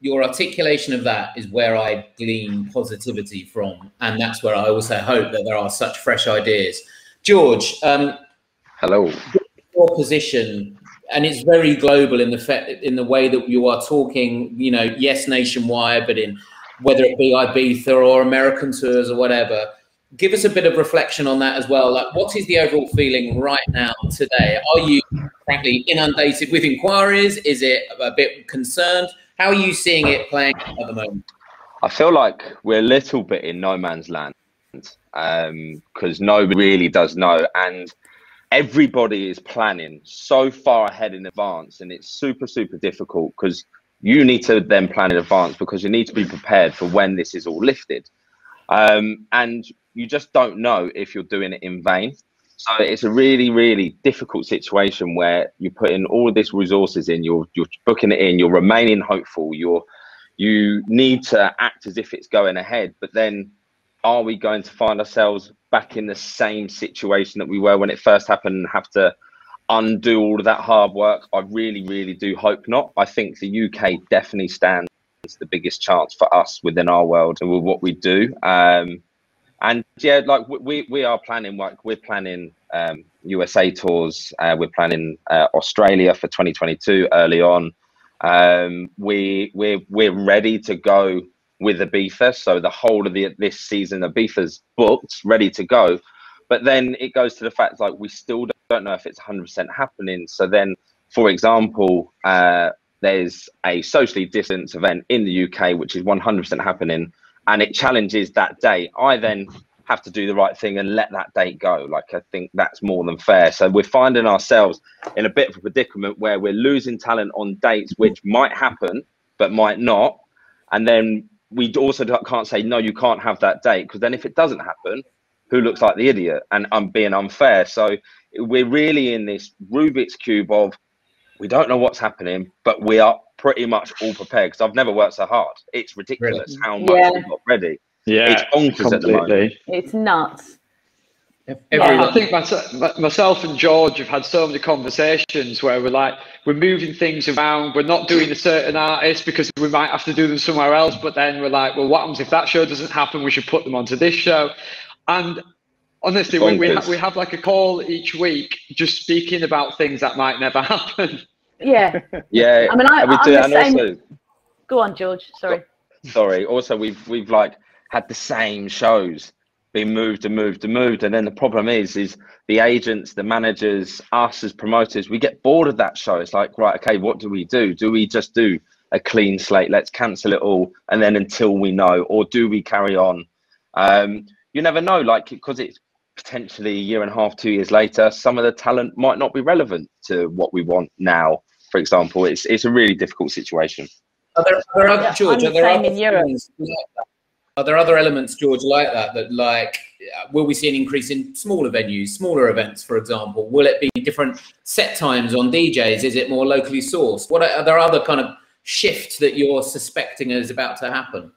your articulation of that is where I glean positivity from, and that's where I also hope that there are such fresh ideas. George, um, hello. Your position, and it's very global in the in the way that you are talking. You know, yes, nationwide, but in whether it be Ibiza or American tours or whatever. Give us a bit of reflection on that as well. Like, what is the overall feeling right now today? Are you frankly inundated with inquiries? Is it a bit concerned? How are you seeing it playing at the moment? I feel like we're a little bit in no man's land because um, nobody really does know, and everybody is planning so far ahead in advance, and it's super super difficult because you need to then plan in advance because you need to be prepared for when this is all lifted, um, and you just don't know if you're doing it in vain. So it's a really, really difficult situation where you're putting all of this resources in, you're you're booking it in, you're remaining hopeful, you're you need to act as if it's going ahead, but then are we going to find ourselves back in the same situation that we were when it first happened and have to undo all of that hard work? I really, really do hope not. I think the UK definitely stands the biggest chance for us within our world and with what we do. Um, and yeah, like we we are planning like we're planning um, USA tours. Uh, we're planning uh, Australia for 2022 early on. Um, we we're we're ready to go with Ibiza. So the whole of the this season, Ibiza's booked, ready to go. But then it goes to the fact like we still don't know if it's 100% happening. So then, for example, uh, there's a socially distanced event in the UK which is 100% happening and it challenges that date, I then have to do the right thing and let that date go. Like I think that's more than fair. So we're finding ourselves in a bit of a predicament where we're losing talent on dates which might happen but might not, and then we also can't say no, you can't have that date because then if it doesn't happen, who looks like the idiot? And I'm being unfair. So we're really in this Rubik's cube of we don't know what's happening, but we are pretty much all prepared because I've never worked so hard. It's ridiculous really? how much yeah. we've got ready. Yeah, it's bonkers completely. at the moment. It's nuts. Yeah, I think myself, myself and George have had so many conversations where we're like, we're moving things around. We're not doing a certain artist because we might have to do them somewhere else. But then we're like, well, what happens if that show doesn't happen? We should put them onto this show. And honestly, we, we, ha- we have like a call each week just speaking about things that might never happen. Yeah. Yeah. I mean, I, we do, and same... also, go on, George. Sorry. Sorry. Also, we've we've like had the same shows being moved and moved and moved, and then the problem is, is the agents, the managers, us as promoters, we get bored of that show. It's like, right, okay, what do we do? Do we just do a clean slate? Let's cancel it all, and then until we know, or do we carry on? Um, you never know, like because it's potentially a year and a half, two years later, some of the talent might not be relevant to what we want now. For example, it's it's a really difficult situation. Are there, are there other, George? Are there other, things, are there other elements, George, like that? That like, will we see an increase in smaller venues, smaller events, for example? Will it be different set times on DJs? Is it more locally sourced? What are, are there other kind of shifts that you're suspecting is about to happen?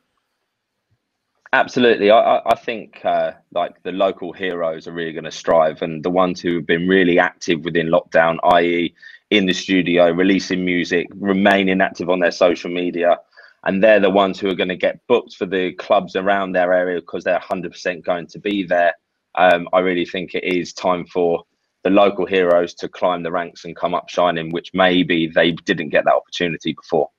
Absolutely, I, I think uh, like the local heroes are really going to strive, and the ones who have been really active within lockdown, i.e., in the studio, releasing music, remaining active on their social media, and they're the ones who are going to get booked for the clubs around their area because they're 100% going to be there. Um, I really think it is time for the local heroes to climb the ranks and come up shining, which maybe they didn't get that opportunity before.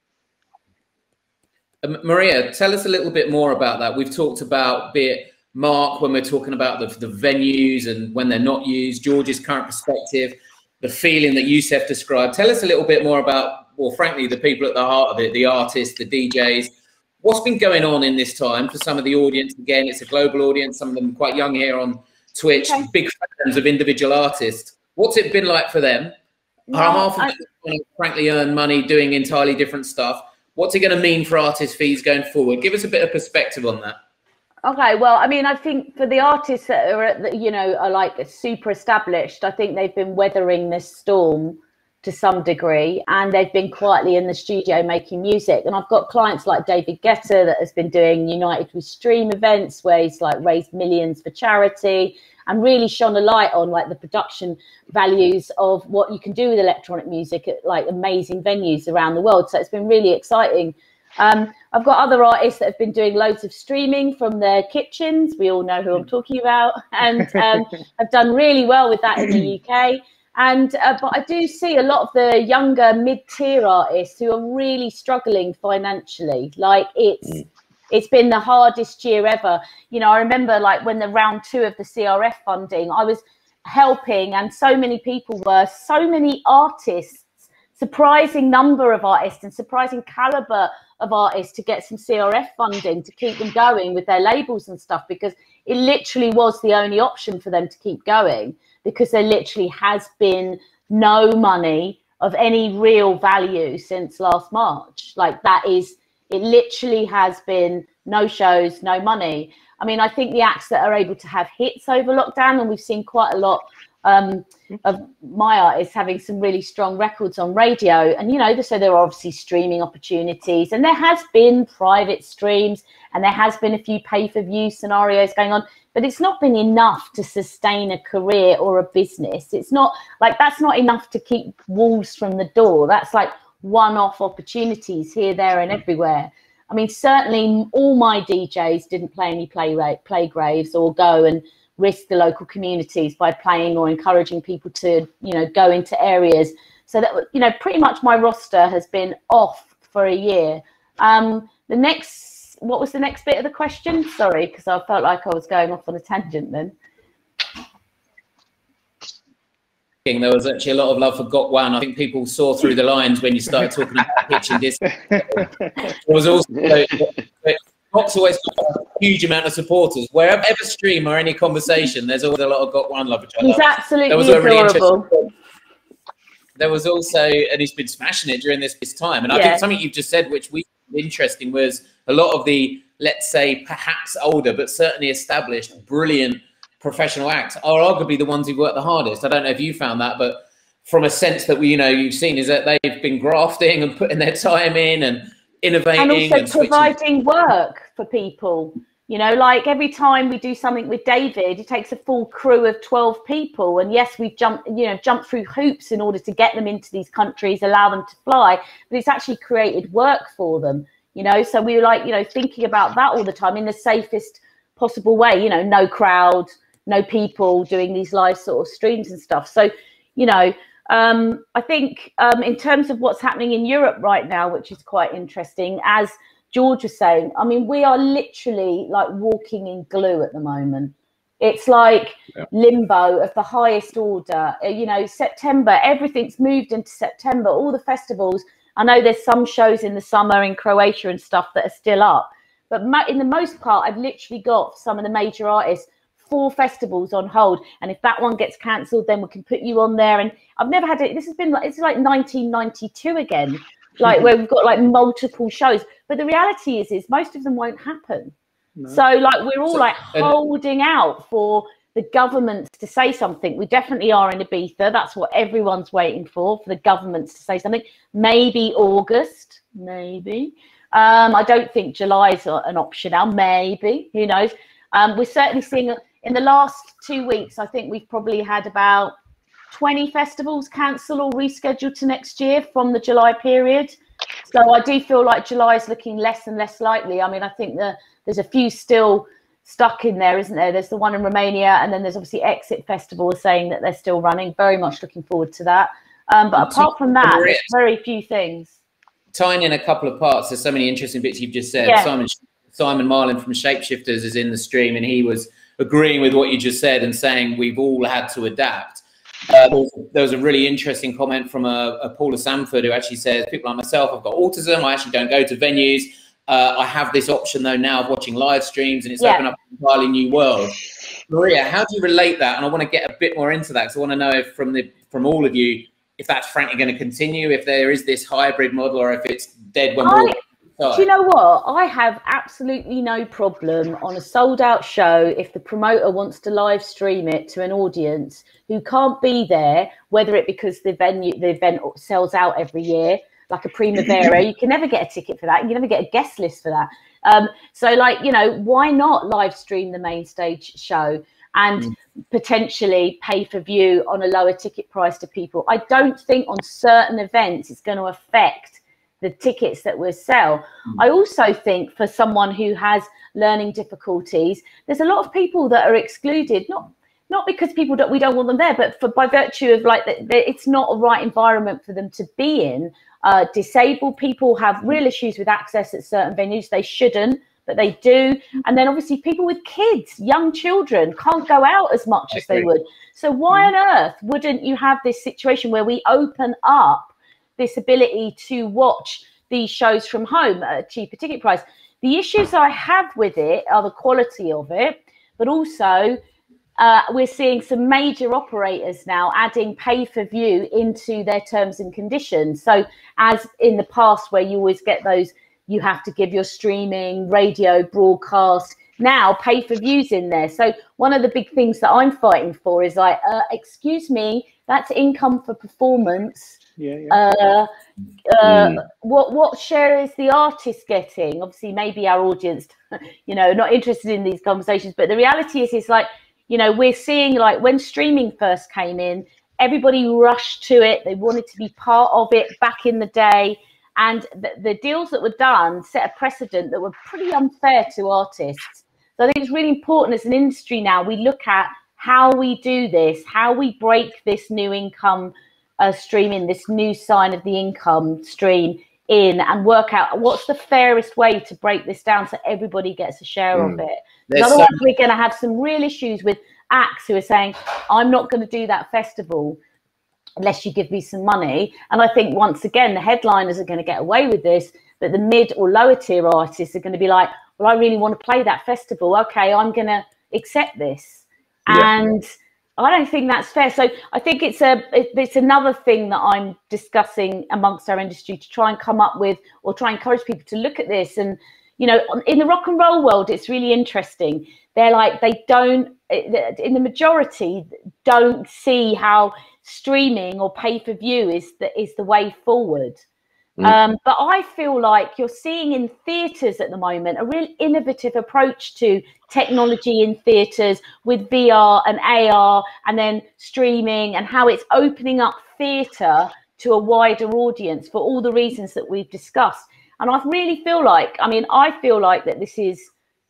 Um, Maria, tell us a little bit more about that. We've talked about, be it Mark, when we're talking about the, the venues and when they're not used, George's current perspective, the feeling that Yousef described. Tell us a little bit more about, well, frankly, the people at the heart of it, the artists, the DJs. What's been going on in this time for some of the audience? Again, it's a global audience, some of them quite young here on Twitch, okay. big fans of individual artists. What's it been like for them? Well, half of them, frankly, earn money doing entirely different stuff What's it going to mean for artist fees going forward? Give us a bit of perspective on that. Okay, well, I mean, I think for the artists that are, the, you know, are like super established, I think they've been weathering this storm to some degree, and they've been quietly in the studio making music. And I've got clients like David Guetta that has been doing United We Stream events where he's like raised millions for charity and really shone a light on like the production values of what you can do with electronic music at like amazing venues around the world. So it's been really exciting. Um, I've got other artists that have been doing loads of streaming from their kitchens. We all know who I'm talking about, and um, have done really well with that in the UK. And uh, but I do see a lot of the younger mid-tier artists who are really struggling financially. Like it's mm it's been the hardest year ever. You know, I remember like when the round two of the CRF funding, I was helping, and so many people were, so many artists, surprising number of artists, and surprising caliber of artists to get some CRF funding to keep them going with their labels and stuff because it literally was the only option for them to keep going because there literally has been no money of any real value since last March. Like that is it literally has been no shows, no money. I mean, I think the acts that are able to have hits over lockdown, and we've seen quite a lot um, of my artists having some really strong records on radio. And, you know, so there are obviously streaming opportunities, and there has been private streams, and there has been a few pay per view scenarios going on, but it's not been enough to sustain a career or a business. It's not like that's not enough to keep wolves from the door. That's like one-off opportunities here, there, and everywhere. I mean, certainly all my DJs didn't play any play play graves or go and risk the local communities by playing or encouraging people to, you know, go into areas. So that you know, pretty much my roster has been off for a year. Um, the next, what was the next bit of the question? Sorry, because I felt like I was going off on a tangent then. there was actually a lot of love for Got One. I think people saw through the lines when you started talking about pitching this. There was also Fox always got a huge amount of supporters. Wherever ever stream or any conversation, there's always a lot of got one love each other. He's absolutely adorable. Really there was also, and he's been smashing it during this, this time. And I think something you've just said, which we interesting, was a lot of the, let's say, perhaps older, but certainly established, brilliant professional acts are arguably the ones who work the hardest. I don't know if you found that, but from a sense that we, you know, you've seen is that they've been grafting and putting their time in and innovating and also and providing work for people. You know, like every time we do something with David, it takes a full crew of 12 people. And yes, we've jumped, you know, jumped through hoops in order to get them into these countries, allow them to fly, but it's actually created work for them, you know. So we were like, you know, thinking about that all the time in the safest possible way, you know, no crowd, no people doing these live sort of streams and stuff. So, you know, um, I think um, in terms of what's happening in Europe right now, which is quite interesting, as George was saying, I mean, we are literally like walking in glue at the moment. It's like yeah. limbo of the highest order. Uh, you know, September, everything's moved into September, all the festivals. I know there's some shows in the summer in Croatia and stuff that are still up. But in the most part, I've literally got some of the major artists, four festivals on hold. And if that one gets cancelled, then we can put you on there. And I've never had it. This has been like, it's like 1992 again like where we've got like multiple shows. But the reality is, is most of them won't happen. No. So like we're all so, like holding out for the governments to say something. We definitely are in Ibiza. That's what everyone's waiting for, for the governments to say something. Maybe August, maybe. Um, I don't think July is an option now. Maybe, who knows? Um, we're certainly seeing in the last two weeks. I think we've probably had about 20 festivals cancel or rescheduled to next year from the July period. So I do feel like July is looking less and less likely. I mean, I think the, there's a few still stuck in there, isn't there? There's the one in Romania, and then there's obviously Exit Festival saying that they're still running. Very much looking forward to that. Um, but apart from that, there's very few things. Tying in a couple of parts, there's so many interesting bits you've just said. Yeah. Simon Simon Marlin from Shapeshifters is in the stream, and he was agreeing with what you just said and saying we've all had to adapt. Uh, there, was, a really interesting comment from a, a Paula Sanford who actually says, people like myself, I've got autism. I actually don't go to venues. Uh, I have this option though now of watching live streams, and it's yeah. opened up an entirely new world. Maria, how do you relate that? And I want to get a bit more into that because I want to know if from the from all of you if that's frankly going to continue, if there is this hybrid model, or if it's dead when do you know what? I have absolutely no problem on a sold out show if the promoter wants to live stream it to an audience who can't be there, whether it because the venue the event sells out every year, like a Primavera, you can never get a ticket for that. You can never get a guest list for that. Um, so, like, you know, why not live stream the main stage show and mm. potentially pay for view on a lower ticket price to people? I don't think on certain events it's going to affect the tickets that we sell. Mm. I also think for someone who has learning difficulties, there's a lot of people that are excluded, not not because people don't we don't want them there, but for by virtue of like that it's not a right environment for them to be in. Uh, disabled people have real issues with access at certain venues. They shouldn't, but they do. And then obviously people with kids, young children, can't go out as much as they would. So why on earth wouldn't you have this situation where we open up this ability to watch these shows from home at a cheaper ticket price. The issues I have with it are the quality of it, but also uh, we're seeing some major operators now adding pay for view into their terms and conditions. So, as in the past, where you always get those, you have to give your streaming, radio, broadcast. Now, pay for views in there. So, one of the big things that I'm fighting for is like, uh, excuse me, that's income for performance yeah, yeah. Uh, uh, mm. What what share is the artist getting? Obviously, maybe our audience, you know, not interested in these conversations. But the reality is, is like, you know, we're seeing like when streaming first came in, everybody rushed to it. They wanted to be part of it back in the day. And the, the deals that were done set a precedent that were pretty unfair to artists. So I think it's really important as an industry now we look at how we do this, how we break this new income uh, streaming this new sign of the income stream in and work out what's the fairest way to break this down so everybody gets a share mm. of it. Otherwise, so- we're going to have some real issues with acts who are saying, I'm not going to do that festival unless you give me some money. And I think once again, the headliners are going to get away with this, but the mid or lower tier artists are going to be like, well, I really want to play that festival. Okay, I'm going to accept this. Yeah. And I don't think that's fair. So I think it's a it's another thing that I'm discussing amongst our industry to try and come up with or try and encourage people to look at this. And you know, in the rock and roll world, it's really interesting. They're like they don't in the majority don't see how streaming or pay per view is the is the way forward. Mm. Um, but I feel like you're seeing in theatres at the moment a real innovative approach to technology in theatres with VR and AR and then streaming and how it's opening up theatre to a wider audience for all the reasons that we've discussed. And I really feel like, I mean, I feel like that this is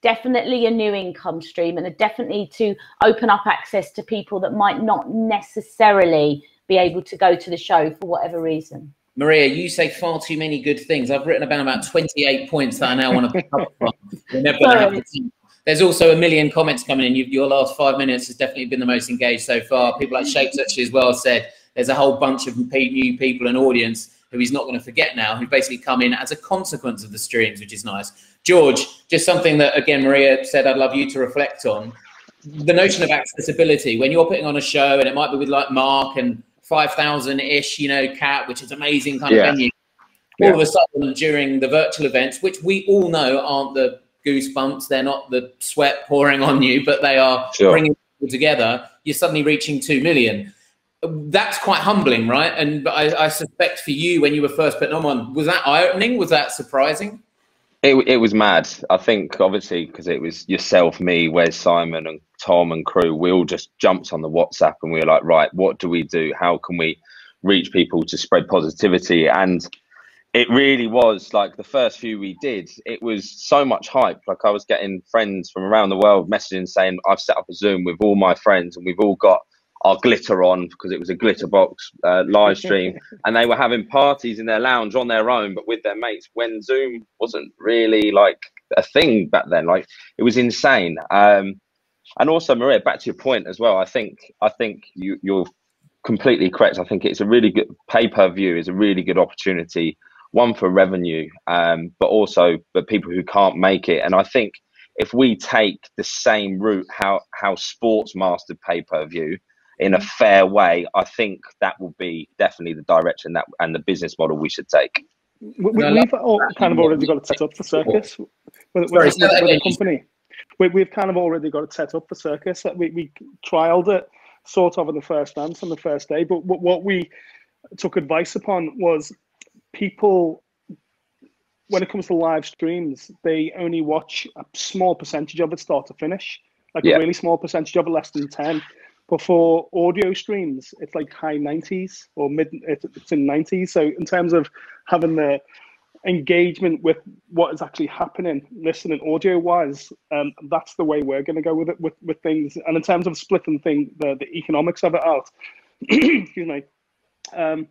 definitely a new income stream and a definitely to open up access to people that might not necessarily be able to go to the show for whatever reason. Maria, you say far too many good things. I've written about about 28 points that I now want to pick up from. The There's also a million comments coming in. You, your last five minutes has definitely been the most engaged so far. People like Shapes actually as well said there's a whole bunch of new people and audience who he's not going to forget now, who basically come in as a consequence of the streams, which is nice. George, just something that, again, Maria said I'd love you to reflect on. The notion of accessibility, when you're putting on a show, and it might be with like Mark and 5,000 ish, you know, cat, which is amazing kind yeah. of venue. All yeah. of a sudden, during the virtual events, which we all know aren't the goosebumps, they're not the sweat pouring on you, but they are sure. bringing people together, you're suddenly reaching 2 million. That's quite humbling, right? And I, I suspect for you, when you were first putting on, was that eye opening? Was that surprising? It, it was mad. I think obviously because it was yourself, me, Wes, Simon, and Tom and crew. We all just jumped on the WhatsApp and we were like, right, what do we do? How can we reach people to spread positivity? And it really was like the first few we did. It was so much hype. Like I was getting friends from around the world messaging saying, I've set up a Zoom with all my friends and we've all got our glitter on because it was a Glitterbox uh, live stream and they were having parties in their lounge on their own but with their mates when zoom wasn't really like a thing back then like it was insane um, and also maria back to your point as well i think i think you, you're completely correct. I think it's a really good pay-per-view is a really good opportunity one for revenue um, but also for people who can't make it. And i think if we take the same route how how sports mastered pay-per-view in a fair way, I think that will be definitely the direction that and the business model we should take. We, have kind of already got it set up for circus with, with, Sorry, with, the company. We, have kind of already got it set up for circus. We, we trialed it sort of in the first dance on the first day, but what we took advice upon was people when it comes to live streams, they only watch a small percentage of it start to finish, like yeah. a really small percentage of it, less than 10. But for audio streams, it's like high 90s or mid, it's in 90s. So in terms of having the engagement with what is actually happening, listening audio wise, um, that's the way we're going to go with it with, with things. And in terms of splitting thing, the, the economics of it out, excuse me, um,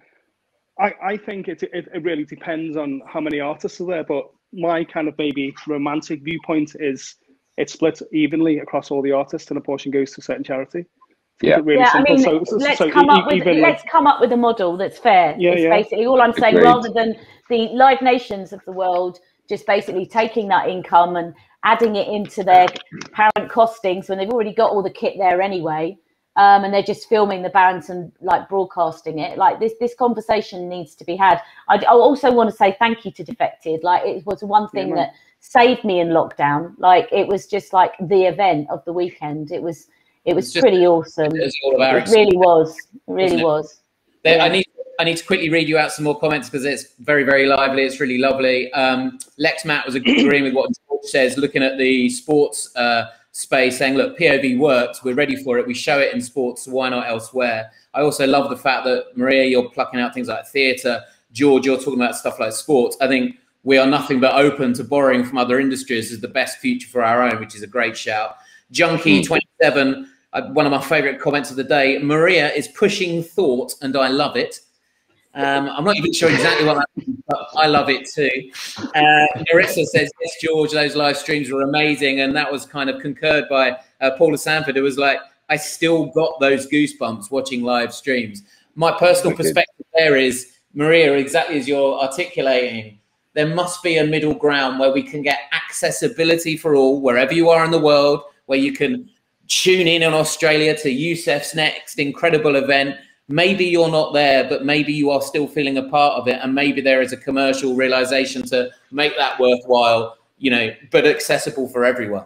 I, I think it, it, it really depends on how many artists are there. But my kind of maybe romantic viewpoint is it's split evenly across all the artists and a portion goes to a certain charity yeah, really yeah. I mean, so, so, let's so come up with let's come up with a model that's fair. Yeah, yeah. Basically, all I'm saying, Agreed. rather than the live nations of the world just basically taking that income and adding it into their parent costings when they've already got all the kit there anyway, um, and they're just filming the bands and like broadcasting it. Like this, this conversation needs to be had. I, I also want to say thank you to Defected. Like it was one thing yeah, that saved me in lockdown. Like it was just like the event of the weekend. It was it was just, pretty awesome. It, was it really was. It really was. There, I need I need to quickly read you out some more comments because it's very very lively. It's really lovely. Um, Lex Matt was agreeing with what George says, looking at the sports uh, space, saying, "Look, POV works. We're ready for it. We show it in sports. So why not elsewhere?" I also love the fact that Maria, you're plucking out things like theatre. George, you're talking about stuff like sports. I think we are nothing but open to borrowing from other industries as the best future for our own, which is a great shout. Junkie27, hmm. uh, one of my favorite comments of the day. Maria is pushing thought, and I love it. Um, I'm not even sure exactly what that means, but I love it too. Uh, Marissa says, Yes, George, those live streams were amazing. And that was kind of concurred by uh, Paula Sanford, who was like, I still got those goosebumps watching live streams. My personal perspective there is, Maria, exactly as you're articulating, there must be a middle ground where we can get accessibility for all, wherever you are in the world, where you can tune in in Australia to Yousef's next incredible event. Maybe you're not there, but maybe you are still feeling a part of it. And maybe there is a commercial realization to make that worthwhile, you know, but accessible for everyone.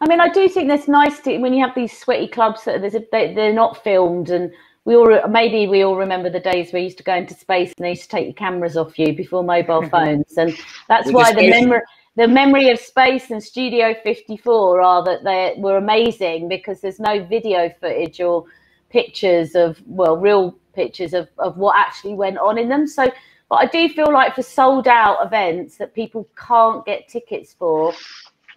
I mean, I do think that's nice to when you have these sweaty clubs that there's a, they, they're not filmed and we all maybe we all remember the days where you used to go into space and they used to take your cameras off you before mobile phones and that's why the memory the memory of space and studio 54 are that they were amazing because there's no video footage or pictures of well real pictures of, of what actually went on in them so but i do feel like for sold out events that people can't get tickets for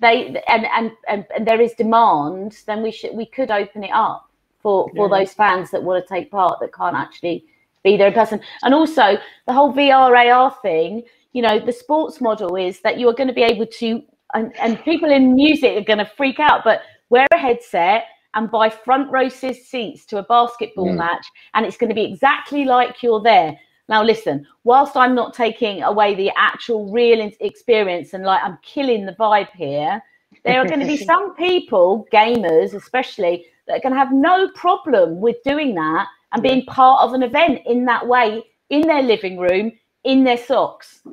they and and and, and there is demand then we should we could open it up for for yeah. those fans that want to take part that can't actually be there in person. And also the whole VR AR thing. You know, the sports model is that you are going to be able to, and, and people in music are going to freak out, but wear a headset and buy front row seats to a basketball mm. match, and it's going to be exactly like you're there. Now, listen, whilst I'm not taking away the actual real experience and like I'm killing the vibe here, there are going to be some people, gamers especially, that can have no problem with doing that and being part of an event in that way in their living room in their socks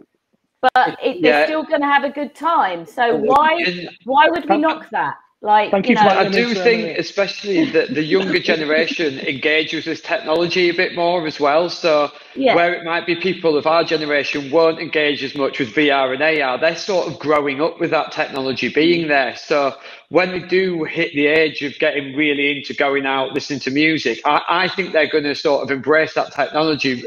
but it, they're yeah. still going to have a good time so why why would we knock that like, Thank you, you know, I do think, especially that the younger generation engages with technology a bit more as well. So, yeah. where it might be people of our generation won't engage as much with VR and AR, they're sort of growing up with that technology being there. So, when they do hit the age of getting really into going out, listening to music, I, I think they're going to sort of embrace that technology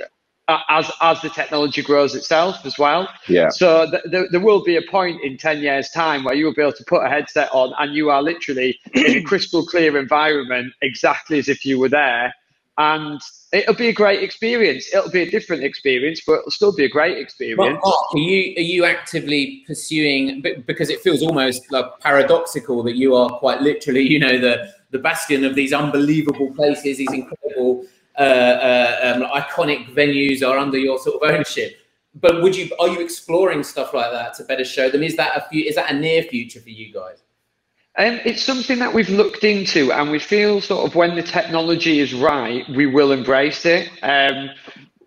Uh, as as the technology grows itself as well. Yeah. So th- th- there will be a point in ten years' time where you will be able to put a headset on and you are literally in a crystal clear environment, exactly as if you were there, and it'll be a great experience. It'll be a different experience, but it'll still be a great experience. Mark, are you are you actively pursuing? Because it feels almost like paradoxical that you are quite literally, you know, the the bastion of these unbelievable places, these incredible uh, uh, um, iconic venues are under your sort of ownership. But would you are you exploring stuff like that to better show them? Is that a few, is that a near future for you guys? Um, it's something that we've looked into, and we feel sort of when the technology is right, we will embrace it. Um,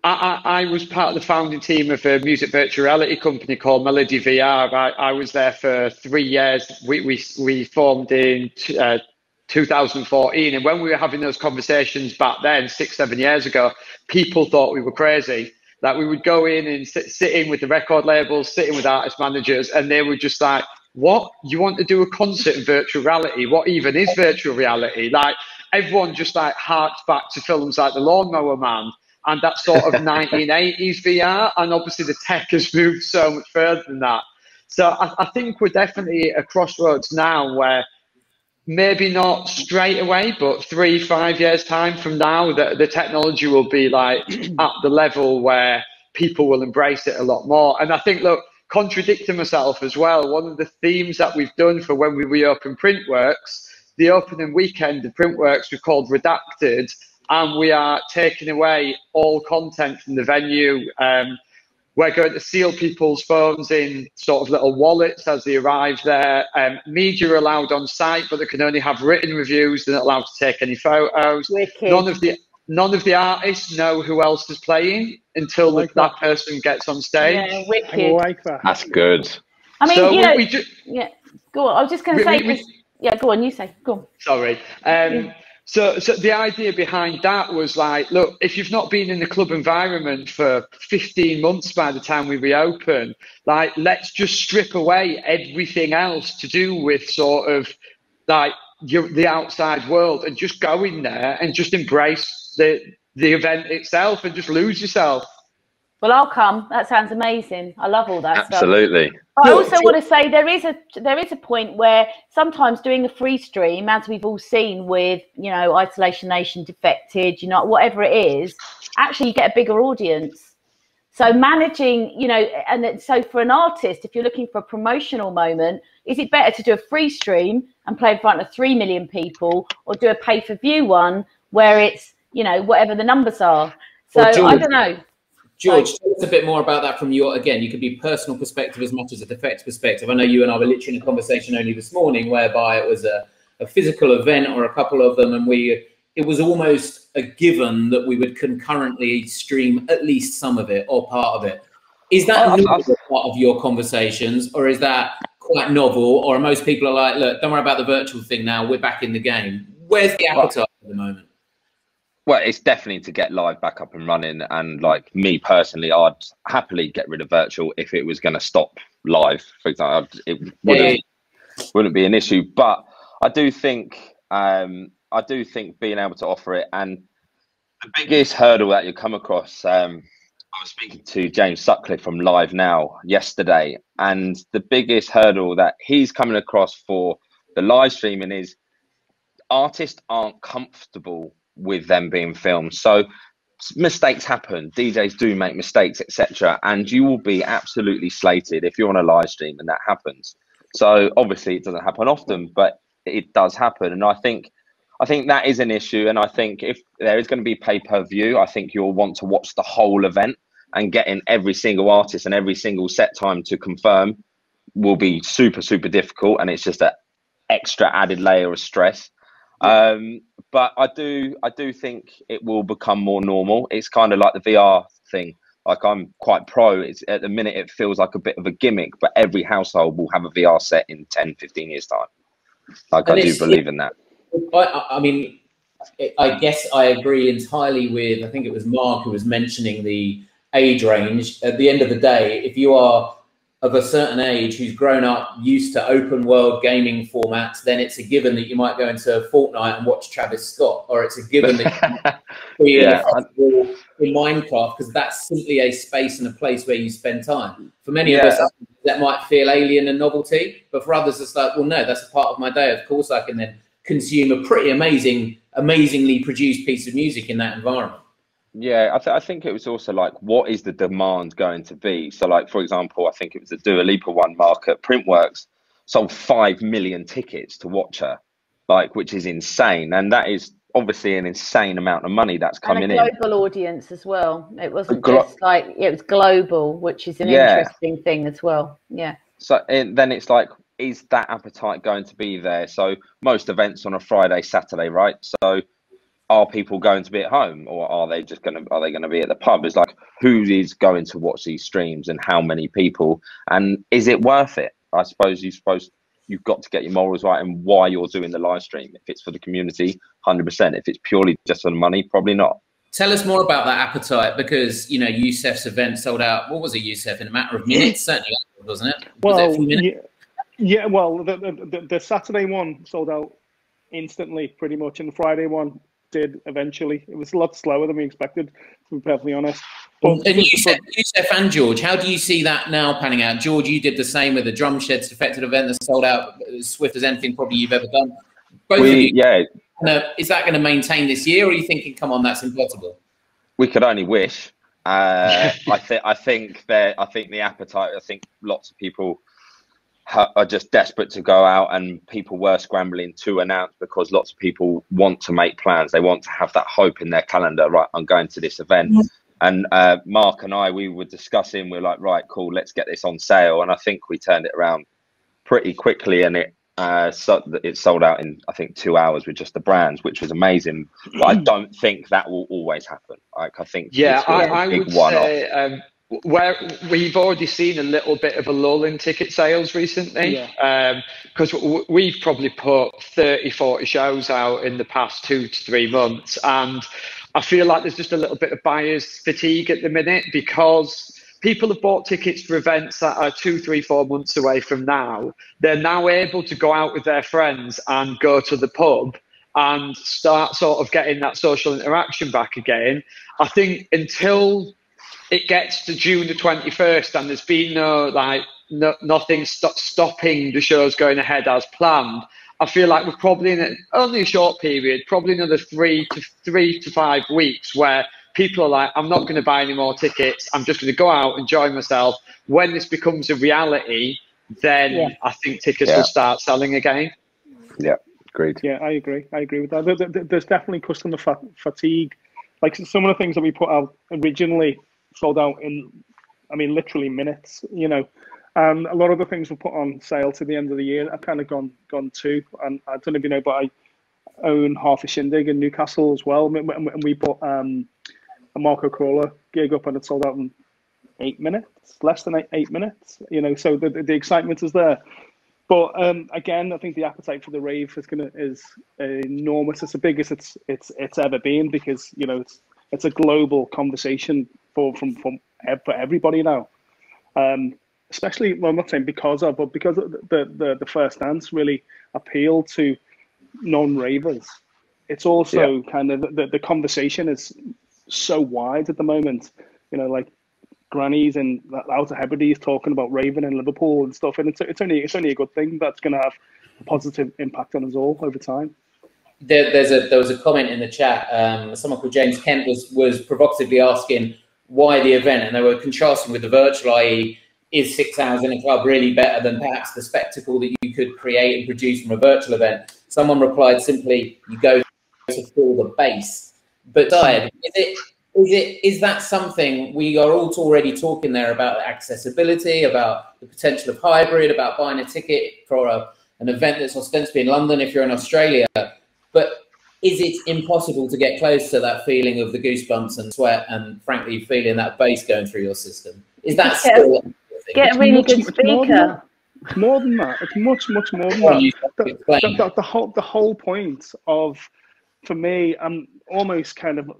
I, I, I, was part of the founding team of a music virtual reality company called Melody VR. I, I was there for three years. We we, we formed in uh, 2014. And when we were having those conversations back then, six, seven years ago, people thought we were crazy. That we would go in and sit, sit in with the record labels, sitting with artist managers, and they were just like, what? You want to do a concert in virtual reality? What even is virtual reality? Like, everyone just like harked back to films like The Lawnmower Man and that sort of 1980s VR. And obviously, the tech has moved so much further than that. So I, I think we're definitely at a crossroads now where maybe not straight away, but three, five years time from now, the, the technology will be like at the level where people will embrace it a lot more. And I think, look, contradicting myself as well, one of the themes that we've done for when we reopen Printworks, the opening weekend of Printworks, we called Redacted, and we are taking away all content from the venue. Um, we're going to seal people's phones in sort of little wallets as they arrive there. Um, media are allowed on site, but they can only have written reviews. They're not allowed to take any photos. Wicked. None of the none of the artists know who else is playing until like that. that. person gets on stage. Yeah, wicked. I like that. That's good. I mean, so you know, we, we yeah. Go on. I was just going to say. We, yeah, go on. You say. Go on. Sorry. Um, yeah. So, so the idea behind that was like, look, if you've not been in the club environment for 15 months by the time we reopen, like, let's just strip away everything else to do with sort of like your, the outside world and just go in there and just embrace the the event itself and just lose yourself. Well, I'll come. That sounds amazing. I love all that Absolutely. I also want to say there is a there is a point where sometimes doing a free stream, as we've all seen with you know Isolation Nation, Defected, you know whatever it is, actually you get a bigger audience. So managing, you know, and so for an artist, if you're looking for a promotional moment, is it better to do a free stream and play in front of three million people, or do a pay per view one where it's you know whatever the numbers are? So I don't know. George, tell us a bit more about that from your, again, you could be personal perspective as much as a defect perspective. I know you and I were literally in a conversation only this morning whereby it was a, a physical event or a couple of them, and we, it was almost a given that we would concurrently stream at least some of it or part of it. Is that part of your conversations, or is that quite novel? Or most people are like, look, don't worry about the virtual thing now. We're back in the game. Where's the appetite at the moment? Well, it's definitely to get live back up and running. And like me personally, I'd happily get rid of virtual if it was going to stop live. For example, it wouldn't yeah. wouldn't be an issue. But I do think um, I do think being able to offer it and the biggest hurdle that you come across. Um, I was speaking to James Sutcliffe from Live Now yesterday, and the biggest hurdle that he's coming across for the live streaming is artists aren't comfortable with them being filmed. So mistakes happen. DJs do make mistakes, etc. And you will be absolutely slated if you're on a live stream and that happens. So obviously it doesn't happen often, but it does happen. And I think I think that is an issue. And I think if there is going to be pay per view, I think you'll want to watch the whole event and getting every single artist and every single set time to confirm will be super super difficult. And it's just an extra added layer of stress. Um, but I do I do think it will become more normal. It's kind of like the VR thing. Like I'm quite pro. It's at the minute it feels like a bit of a gimmick, but every household will have a VR set in 10, 15 years time. Like and I do believe in that. I, I mean, I guess I agree entirely with. I think it was Mark who was mentioning the age range. At the end of the day, if you are of a certain age who's grown up used to open world gaming formats, then it's a given that you might go into Fortnite and watch Travis Scott, or it's a given that you yeah. in Minecraft because that's simply a space and a place where you spend time. For many yeah. of us, that might feel alien and novelty, but for others, it's like, well, no, that's a part of my day. Of course, I can then consume a pretty amazing, amazingly produced piece of music in that environment. Yeah, I, th- I think it was also like, what is the demand going to be? So, like for example, I think it was the Dua Lipa one market. Printworks sold five million tickets to watch her, like which is insane, and that is obviously an insane amount of money that's coming and a global in. Global audience as well. It wasn't glo- just like it was global, which is an yeah. interesting thing as well. Yeah. So and then it's like, is that appetite going to be there? So most events on a Friday, Saturday, right? So are people going to be at home or are they just going to are they going to be at the pub? It's like who is going to watch these streams and how many people? And is it worth it? I suppose you suppose you've got to get your morals right and why you're doing the live stream. If it's for the community 100% if it's purely just for the money probably not. Tell us more about that appetite because you know Yousef's event sold out what was it Yousef in a matter of minutes? Certainly wasn't it? Was well it yeah, yeah well the, the, the saturday one sold out instantly pretty much and the friday one did eventually. It was a lot slower than we expected, to be perfectly honest. But, and you said, Yousef and George, how do you see that now panning out? George, you did the same with the Drumsheds Defected event that sold out as swift as anything probably you've ever done. Both we, you, yeah. is that going to maintain this year, or are you thinking, come on, that's impossible? We could only wish. Uh, I think I think that I think the appetite. I think lots of people are just desperate to go out and people were scrambling to announce because lots of people want to make plans. They want to have that hope in their calendar. Right i'm going to this event. And uh, mark and i we were discussing we are like right cool let's get this on sale. And i think we turned it around pretty quickly and it uh, so it sold out in I think two hours with just the brands, which was amazing. But I don't think that will always happen. Like I think yeah, I, I would say um, where we've already seen a little bit of a lull in ticket sales recently. Because yeah. um, we've probably put 30 40 shows out in the past two to three months and i feel like there's just a little bit of buyers fatigue at the minute because people have bought tickets for events that are two three four months away from now. They're now able to go out with their friends and go to the pub and start sort of getting that social interaction back again. I think until it gets to June the 21st and there's been no like no, nothing st- stopping the shows going ahead as planned. I feel like we're probably in a, only a short period, probably another three to three to five weeks where people are like, I'm not going to buy any more tickets. I'm just going to go out, and enjoy myself. When this becomes a reality, then yeah. I think tickets yeah. will start selling again. Yeah, agreed. Yeah, I agree. I agree with that. There's definitely customer fatigue. Like some of the things that we put out originally sold out in, I mean, literally minutes. You know, and a lot of the things were put on sale to the end of the year. I've kind of gone gone too, and I don't know if you know, but I own half a shindig in Newcastle as well, and we put um, a Marco Carola gig up and it sold out in eight minutes, less than eight, eight minutes. You know, so the, the excitement is there. But um, again, I think the appetite for the rave is gonna is enormous. It's the biggest it's it's it's ever been because you know it's it's a global conversation for from from for everybody now. Um, especially well, I'm not saying because of, but because of the the, the first dance really appealed to non-ravers. It's also yeah. kind of the, the conversation is so wide at the moment. You know, like grannies and Outer Hebrides talking about Raven and Liverpool and stuff, and it's it's only it's only a good thing that's going to have a positive impact on us all over time. There, there's a there was a comment in the chat. Um, someone called James Kent was was provocatively asking why the event, and they were contrasting with the virtual, i.e., is six hours in a club really better than perhaps the spectacle that you could create and produce from a virtual event? Someone replied simply, "You go to fill the bass." But Died, is it is it is that something we are all already talking there about accessibility, about the potential of hybrid, about buying a ticket for a, an event that's ostensibly in London if you're in Australia, but is it impossible to get close to that feeling of the goosebumps and sweat and frankly feeling that bass going through your system? Is that still get a really much, good speaker? It's more than that. It's much, much more than that. The, the, the, the, whole the whole point of for me, I'm almost kind of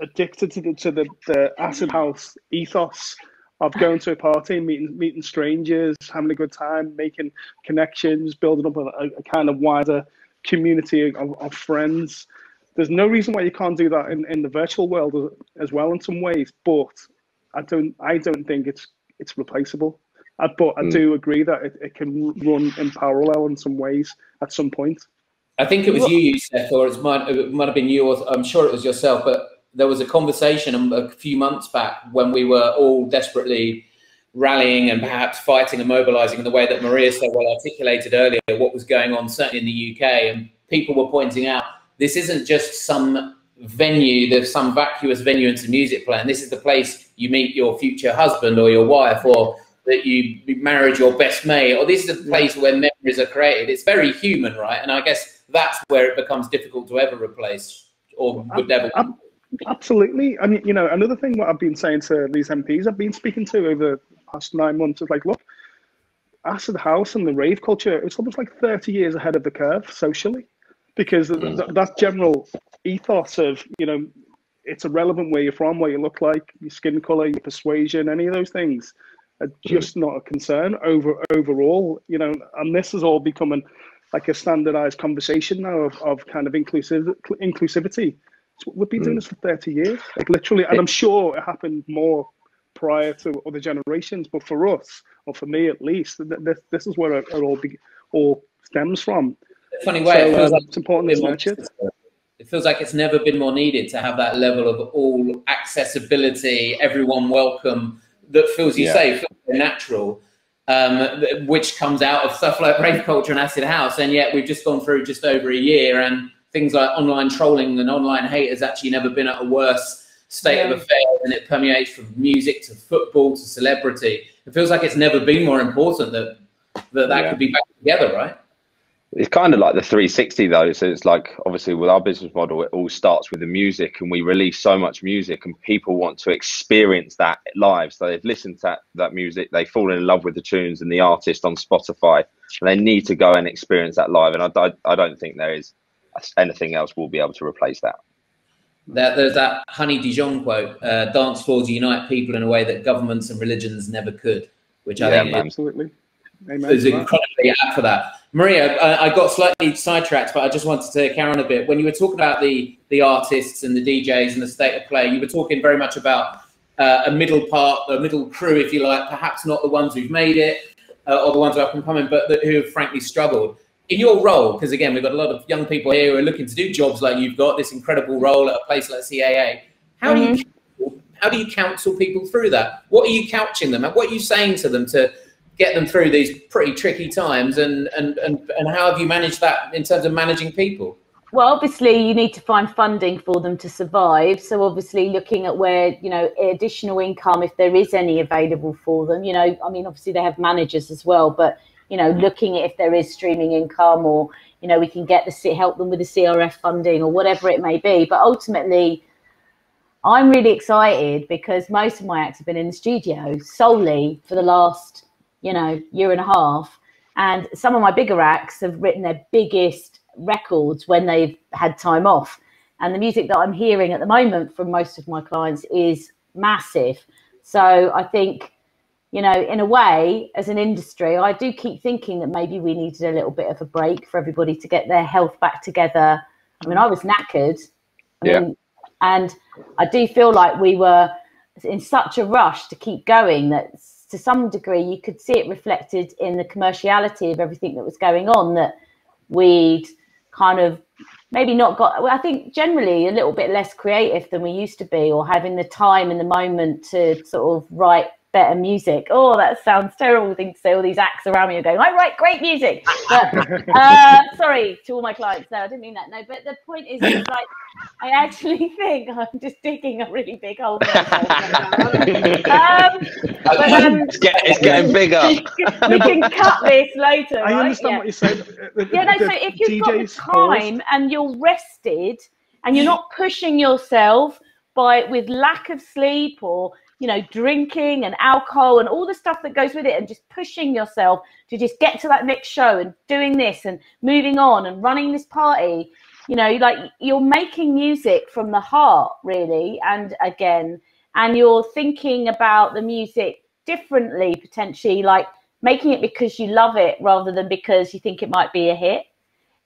addicted to the to the, the acid house ethos of going to a party, meeting meeting strangers, having a good time, making connections, building up a, a kind of wider community of, of, friends. There's no reason why you can't do that in, in the virtual world as well in some ways, but I don't I don't think it's it's replaceable. I, but I mm. do agree that it, it can run in parallel in some ways at some point. I think it was you, Seth, or it might, it might have been you, or I'm sure it was yourself, but there was a conversation a few months back when we were all desperately rallying and perhaps fighting and mobilizing in the way that Maria so well articulated earlier what was going on certainly in the UK and people were pointing out this isn't just some venue there's some vacuous venue and some music playing. This is the place you meet your future husband or your wife or that you married your best mate. Or this is the place where memories are created. It's very human right? And I guess that's where it becomes difficult to ever replace or would never Absolutely. I mean, you know, another thing what I've been saying to these MPs I've been speaking to over past nine months is like, look, acid house and the rave culture, it's almost like 30 years ahead of the curve socially, because mm. th- that general ethos of, you know, it's irrelevant where you're from, what you look like, your skin color, your persuasion, any of those things are mm. just mm. not a concern over overall, you know, and this is all becoming like a standardized conversation now of, of kind of inclusive inclusivity we've been doing hmm. this for 30 years, like literally, and I'm sure it happened more prior to other generations, but for us, or for me at least, this, this is where it, it all be, all stems from. Funny way, so, it feels um, like it's important to nurtured. It feels like it's never been more needed to have that level of all accessibility, everyone welcome, that feels, you yeah. say, feels natural. Um, which comes out of stuff like rave culture and acid house, and yet we've just gone through just over a year, and things like online trolling and online hate has actually never been at a worse state yeah. of affairs and it permeates from music to football to celebrity. It feels like it's never been more important that that, that yeah. could be back together, right? It's kind of like the 360 though. So it's like obviously with our business model, it all starts with the music, and we release so much music, and people want to experience that live. So they've listened to that, that music, they fall in love with the tunes and the artist on Spotify, and they need to go and experience that live. And I, I, I don't think there is anything else will be able to replace that. That, there's that Honey Dijon quote: uh, "Dance floors unite people in a way that governments and religions never could," which I yeah, think absolutely is incredibly apt for that. Maria, I, I, got slightly sidetracked, but I just wanted to carry on a bit. When you were talking about the the artists and the DJs and the state of play, you were talking very much about uh, a middle part, a middle crew, if you like, perhaps not the ones who've made it uh, or the ones who are up and coming, but the, who have frankly struggled in your role, because again, we've got a lot of young people here who are looking to do jobs like you've got this incredible role at a place like CAA. How mm-hmm. do you mm-hmm. how do you counsel people through that? What are you couching them? What are you saying to them to get them through these pretty tricky times? And and and, and how have you managed that in terms of managing people? well, obviously, you need to find funding for them to survive. So, obviously, looking at where you know additional income, if there is any available for them. You know, I mean, obviously they have managers as well, but you know, looking at if there is streaming income, or you know, we can get the help them with the CRF funding or whatever it may be. But ultimately, I'm really excited because most of my acts have been in the studio solely for the last, you know, year and a half. And some of my bigger acts have written their biggest records when they've had time off. And the music that I'm hearing at the moment from most of my clients is massive. So I think, you know, in a way, as an industry, I do keep thinking that maybe we needed a little bit of a break for everybody to get their health back together. I mean, I was knackered. I yeah. Mean, and I do feel like we were in such a rush to keep going that to some degree you could see it reflected in the commerciality of everything that was going on that we'd kind of maybe not got well, i think generally a little bit less creative than we used to be or having the time and the moment to sort of write better music. Oh that sounds terrible thing to say. All these acts around me are going i write great music. But uh, sorry to all my clients no i didn't mean that. No but the point is it's like i actually think i'm just digging a really big hole um, but, um, it's, get, it's getting bigger. we can cut this later i right? understand yeah. what you're saying. Yeah no so if you've got the time and you're rested and you're not pushing yourself by with lack of sleep or you know drinking and alcohol and all the stuff that goes with it and just pushing yourself to just get to that next show and doing this and moving on and running this party you know like you're making music from the heart really and again and you're thinking about the music differently potentially like making it because you love it rather than because you think it might be a hit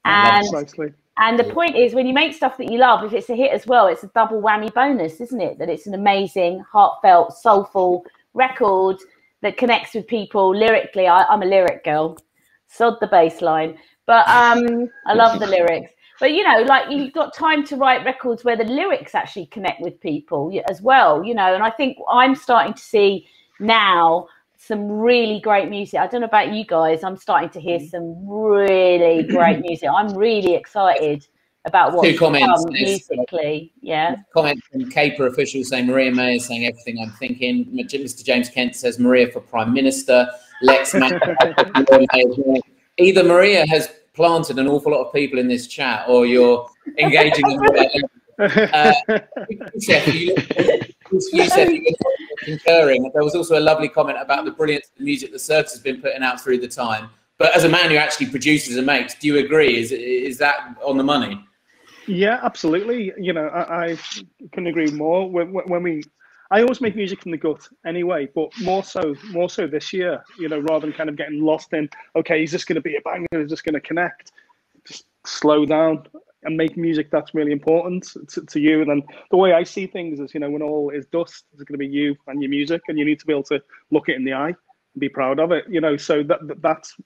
and Precisely. And the point is, when you make stuff that you love, if it's a hit as well, it's a double whammy bonus, isn't it? That it's an amazing, heartfelt, soulful record that connects with people lyrically. I, am a lyric girl, sod the bass line, but um, I love the lyrics. But you know, like you've got time to write records where the lyrics actually connect with people as well. You know, and I think I'm starting to see now some really great music. I don't know about you guys. I'm starting to hear some really great music. I'm really excited about what Two comments musically. Yeah. Comment from Caper official saying Maria May is saying everything I'm thinking. Mr. James Kent says Maria for Prime Minister. Lex Either Maria has planted an awful lot of people in this chat, or you're engaging them. uh, Yousef, you, Yousef, you concurring. There was also a lovely comment about the brilliance of the music the Circus has been putting out through the time. But as a man who actually produces and makes, do you agree? Is is that on the money? Yeah, absolutely. You know, I, I can agree more. When, when, we, I always make music from the gut anyway, but more so, more so this year. You know, rather than kind of getting lost in, okay, is this going to be a banger? Is this going to connect? Just slow down and make music that's really important to, to you. And then the way I see things is, you know, when all is dust, it's going to be you and your music, and you need to be able to look it in the eye and be proud of it. You know, so that, that that's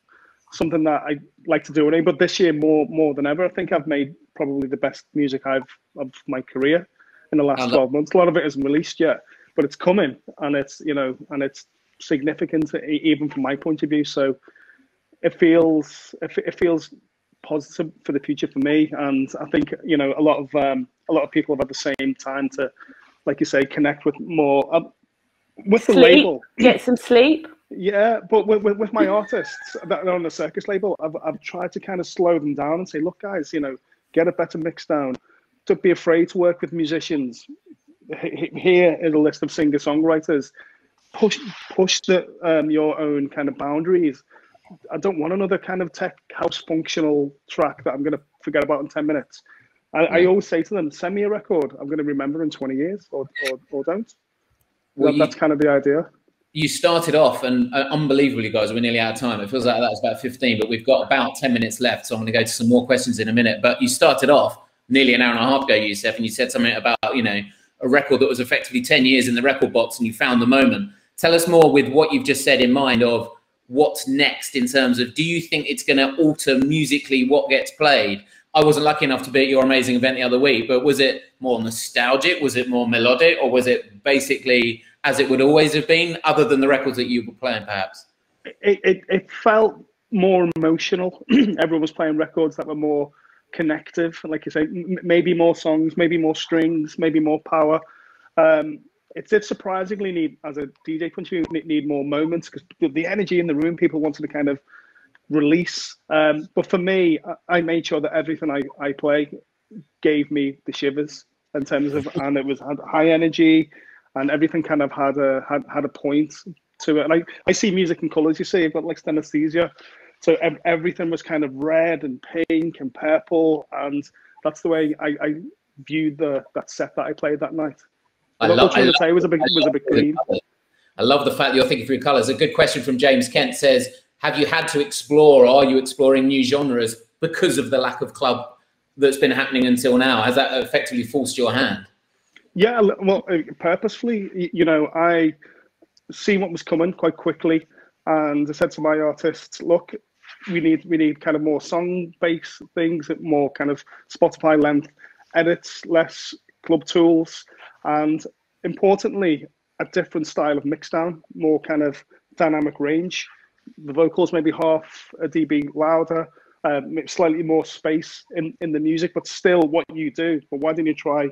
something that I like to do. Anyway. But this year, more more than ever, I think I've made probably the best music I've of my career in the last uh, 12 months. A lot of it isn't released yet, but it's coming, and it's you know, and it's significant even from my point of view. So it feels it feels positive for the future for me. And I think you know a lot of um, a lot of people have had the same time to, like you say, connect with more uh, with the label. Get some sleep. Yeah, but with, with, with my artists that are on the circus label, I've, I've tried to kind of slow them down and say, look, guys, you know, get a better mix down. Don't be afraid to work with musicians. Here is a list of singer songwriters. Push push the um, your own kind of boundaries I don't want another kind of tech house functional track that I'm going to forget about in 10 minutes. I, I, always say to them, send me a record I'm going to remember in 20 years or, or, or don't. Well, that's you, kind of the idea. You started off, and uh, unbelievably, guys, we're nearly out of time. It feels like that was about 15, but we've got about 10 minutes left. So I'm going to go to some more questions in a minute. But you started off nearly an hour and a half ago, Yousef, and you said something about, you know, a record that was effectively 10 years in the record box and you found the moment. Tell us more with what you've just said in mind of what's next in terms of do you think it's going to alter musically what gets played? I wasn't lucky enough to be at your amazing event the other week, but was it more nostalgic? Was it more melodic? Or was it basically as it would always have been, other than the records that you were playing, perhaps? It, it, it felt more emotional. Everyone was playing records that were more connective. Like you say, maybe more songs, maybe more strings, maybe more power. Um, it did surprisingly need, as a DJ punch, need, more moments because the, energy in the room, people wanted to kind of release. Um, but for me, I, I, made sure that everything I, I play gave me the shivers in terms of, and it was high energy, and everything kind of had a had, had a point to it. And I, see music in colors. You see, I've got like synesthesia, so ev- everything was kind of red and pink and purple, and that's the way I, I viewed the that set that I played that night. I love, I love, say was a big was a big green. I love the fact that you're thinking through colors. A good question from James Kent says, "Have you had to explore? Or are you exploring new genres because of the lack of club that's been happening until now? Has that effectively forced your hand?" Yeah, well, uh, purposefully. You know, I seen what was coming quite quickly, and I said to my artists, "Look, we need we need kind of more song based things, more kind of Spotify length edits, less club tools." And importantly, a different style of mixdown, more kind of dynamic range. The vocals maybe half a dB louder, uh, slightly more space in, in the music, but still what you do. But why didn't you try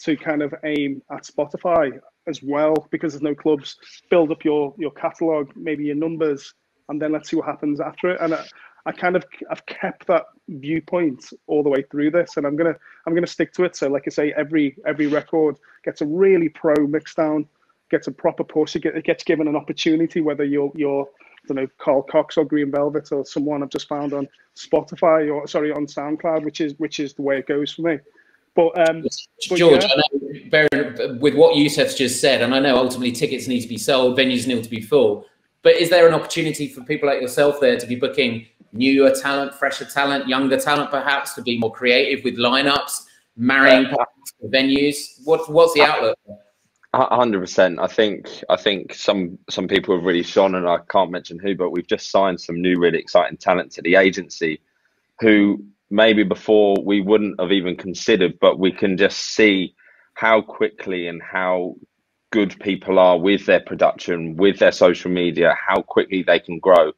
to kind of aim at Spotify as well? Because there's no clubs. Build up your your catalog, maybe your numbers, and then let's see what happens after it. And I kind of I've kept that viewpoint all the way through this, and I'm gonna I'm gonna stick to it. So, like I say, every every record gets a really pro mix down, gets a proper push. It, get, it gets given an opportunity, whether you're you're I don't know Carl Cox or Green Velvet or someone I've just found on Spotify or sorry on SoundCloud, which is which is the way it goes for me. But, um, but George, yeah. know, with what Yousef's just said, and I know ultimately tickets need to be sold, venues need to be full. But is there an opportunity for people like yourself there to be booking newer talent, fresher talent, younger talent, perhaps to be more creative with lineups, marrying venues? What, what's the outlook? hundred percent. I think I think some some people have really shone, and I can't mention who, but we've just signed some new really exciting talent to the agency, who maybe before we wouldn't have even considered, but we can just see how quickly and how good people are with their production, with their social media, how quickly they can grow.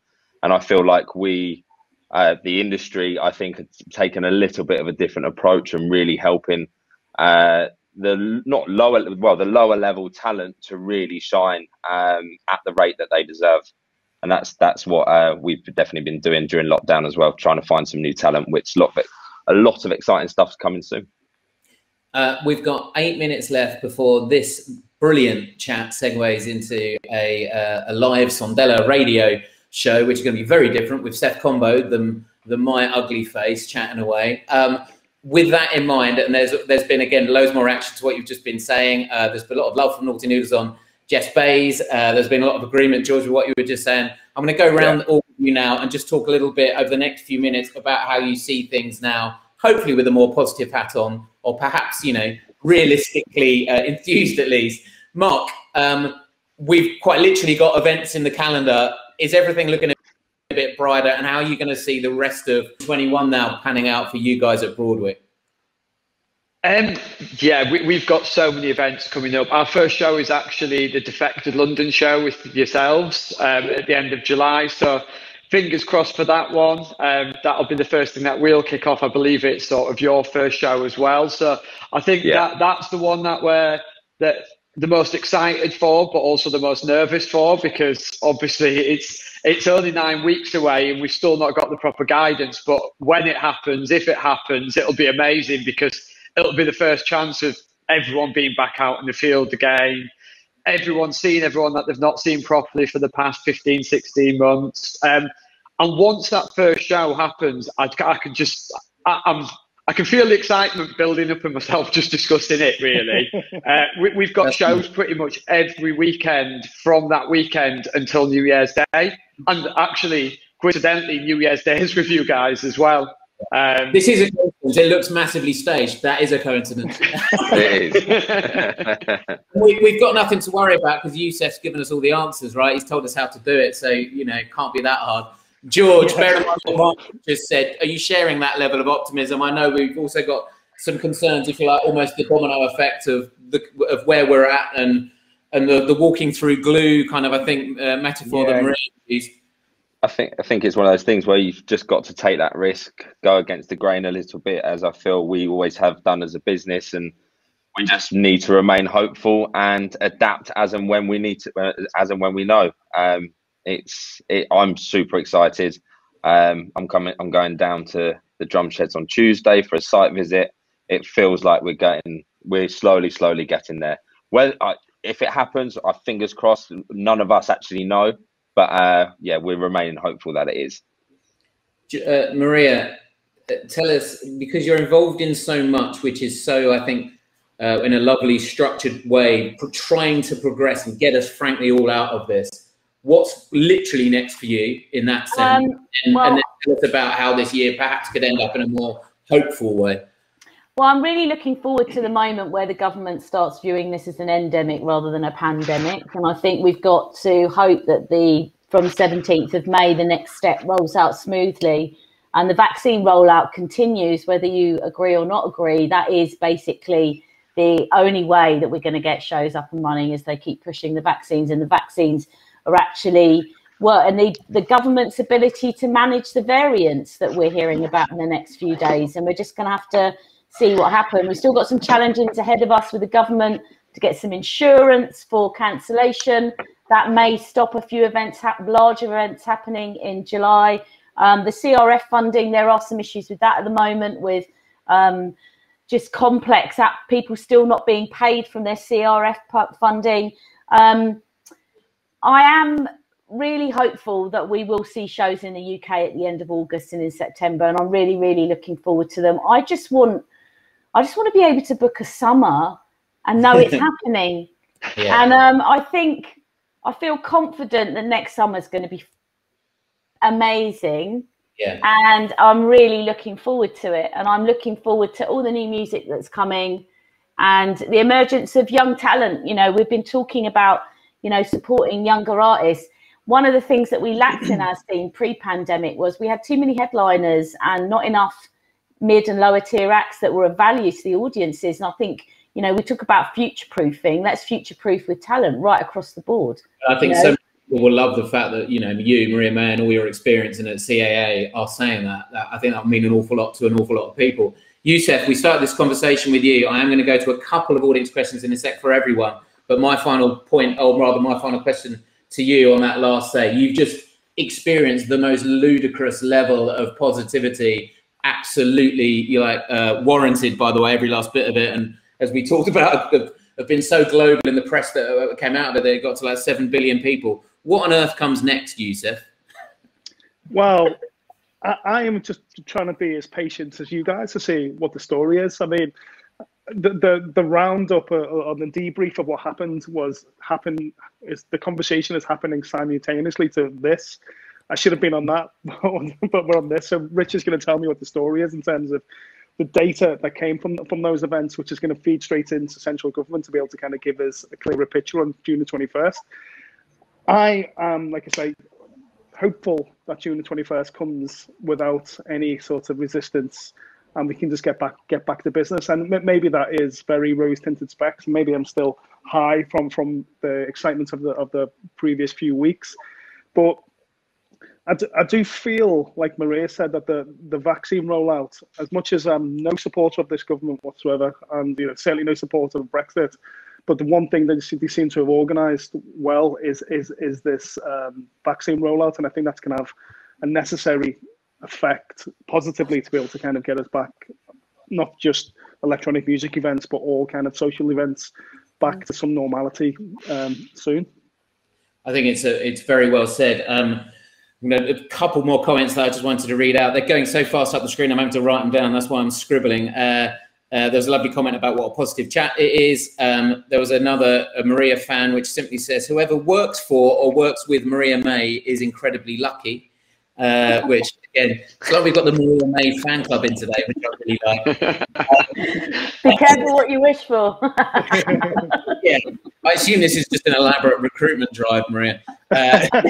And I feel like we uh, the industry, I think, has taken a little bit of a different approach and really helping uh, the not lower, well, the lower level talent to really shine um, at the rate that they deserve. And that's that's what uh, we've definitely been doing during lockdown as well, trying to find some new talent, which a lot of, it, a lot of exciting stuff's coming soon. Uh, we've got eight minutes left before this brilliant chat segues into a, uh, a live Sondela radio show, which is going to be very different with Seth Combo, the, the My Ugly Face, chatting away. Um, with that in mind, and there's there's been again loads more action to what you've just been saying. Uh, there's been a lot of love from Naughty Noodles on Jess Bays. Uh, there's been a lot of agreement, George, with what you were just saying. I'm going to go around yeah. all of you now and just talk a little bit over the next few minutes about how you see things now, hopefully with a more positive hat on, or perhaps you know realistically uh, enthused at least. Mark, um, we've quite literally got events in the calendar is everything looking a bit brighter? And how are you going to see the rest of 21 now panning out for you guys at Broadwick? Um, yeah, we, have got so many events coming up. Our first show is actually the Defected London show with yourselves um, at the end of July. So fingers crossed for that one. Um, that'll be the first thing that we'll kick off. I believe it's sort of your first show as well. So I think yeah. that that's the one that we're that the most excited for, but also the most nervous for, because obviously it's it's only nine weeks away and we've still not got the proper guidance. But when it happens, if it happens, it'll be amazing because it'll be the first chance of everyone being back out in the field again. Everyone seeing everyone that they've not seen properly for the past 15, 16 months. Um, and once that first show happens, I, I can just, I, I'm I can feel the excitement building up in myself just discussing it. Really, uh, we, have got shows pretty much every weekend from that weekend until New Year's Day, and actually, coincidentally, New Year's Day is with you guys as well. Um, this is a coincidence. It looks massively staged. That is a coincidence. it is. we, have got nothing to worry about because Yousef's given us all the answers, right? He's told us how to do it, so you know it can't be that hard. George, yeah. bear in mind what Mark just said. Are you sharing that level of optimism? I know we've also got some concerns, if you like, almost the domino effect of the of where we're at and and the, the walking through glue kind of, I think, uh, metaphor yeah. that Marie used. I think I think it's one of those things where you've just got to take that risk, go against the grain a little bit, as I feel we always have done as a business, and we just need to remain hopeful and adapt as and when we need to, uh, as and when we know. Um, it's it, I'm super excited. Um, I'm coming. I'm going down to the Drumsheds on Tuesday for a site visit. It feels like we're getting, we're slowly, slowly getting there. Well, if it happens, I fingers crossed. None of us actually know, but uh, yeah, we're remaining hopeful that it is. Uh, Maria, uh, tell us because you're involved in so much, which is so I think uh, in a lovely structured way, trying to progress and get us frankly all out of this. What's literally next for you in that sense? Um, and, well, and then tell us about how this year perhaps could end up in a more hopeful way. Well, I'm really looking forward to the moment where the government starts viewing this as an endemic rather than a pandemic. And I think we've got to hope that the from 17th of May, the next step rolls out smoothly and the vaccine rollout continues, whether you agree or not agree. That is basically the only way that we're going to get shows up and running as they keep pushing the vaccines. And the vaccines are actually well, and the, the government's ability to manage the variants that we're hearing about in the next few days. And we're just going to have to see what happens. We've still got some challenges ahead of us with the government to get some insurance for cancellation. That may stop a few events, large events happening in July. Um, the CRF funding, there are some issues with that at the moment with um, just complex app, people still not being paid from their CRF funding. Um, I am really hopeful that we will see shows in the UK at the end of August and in September, and I'm really, really looking forward to them. I just want I just want to be able to book a summer and know it's happening. Yeah. And um, I think I feel confident that next summer is going to be amazing. Yeah. And I'm really looking forward to it. And I'm looking forward to all the new music that's coming and the emergence of young talent. You know, we've been talking about, you know, supporting younger artists. One of the things that we lacked in our scene pre pandemic was we had too many headliners and not enough mid and lower tier acts that were of value to the audiences. And I think, you know, we talk about future proofing. Let's future proof with talent right across the board. I think you know? so people will love the fact that, you know, you, Maria May, and all your experience in at CAA are saying that. that. I think that will mean an awful lot to an awful lot of people. Yousef, we started this conversation with you. I am going to go to a couple of audience questions in a sec for everyone. But my final point, or rather my final question to you on that last say, you've just experienced the most ludicrous level of positivity absolutely you like uh, warranted by the way every last bit of it. And as we talked about have, have been so global in the press that uh, came out of it they got to like 7 billion people. What on earth comes next Yousef well I, I, am just trying to be as patient as you guys to see what the story is. I mean the the, the roundup uh, on the debrief of what happened was happen is the conversation is happening simultaneously to this I should have been on that, but we're on this. So Rich is going to tell me what the story is in terms of the data that came from from those events, which is going to feed straight into central government to be able to kind of give us a clearer picture on June the 21st. I am, like I say, hopeful that June the 21st comes without any sort of resistance and we can just get back get back to business. And maybe that is very rose tinted specs. Maybe I'm still high from from the excitement of the of the previous few weeks, but I do, I do feel, like Maria said, that the, the vaccine rollout, as much as I'm no supporter of this government whatsoever, and you know, certainly no supporter of Brexit, but the one thing that they seem to have organised well is is is this um, vaccine rollout, and I think that's going to have a necessary effect positively to be able to kind of get us back, not just electronic music events, but all kind of social events back to some normality um, soon. I think it's a, it's very well said. Um, a couple more comments that I just wanted to read out. They're going so fast up the screen, I'm having to write them down. That's why I'm scribbling. Uh, uh, there's a lovely comment about what a positive chat it is. Um, there was another Maria fan which simply says, "Whoever works for or works with Maria May is incredibly lucky." Uh, which again, it's like we've got the Maria May fan club in today, which I really like. Be careful what you wish for. yeah, I assume this is just an elaborate recruitment drive, Maria, uh,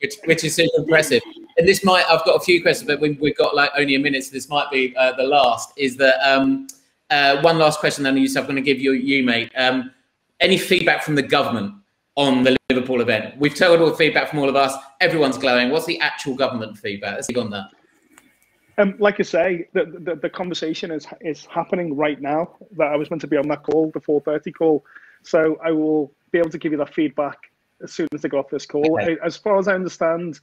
which, which is super impressive. And this might, I've got a few questions, but we, have got like only a minute, so this might be uh, the last. Is that um, uh, one last question, then, I'm going to give you, you mate. Um, any feedback from the government on the Liverpool event. We've told all the feedback from all of us. Everyone's glowing. What's the actual government feedback? Let's on that. Um, like I say, the, the, the conversation is is happening right now. That I was meant to be on that call, the 4:30 call, so I will be able to give you that feedback as soon as they go off this call. Okay. As far as I understand,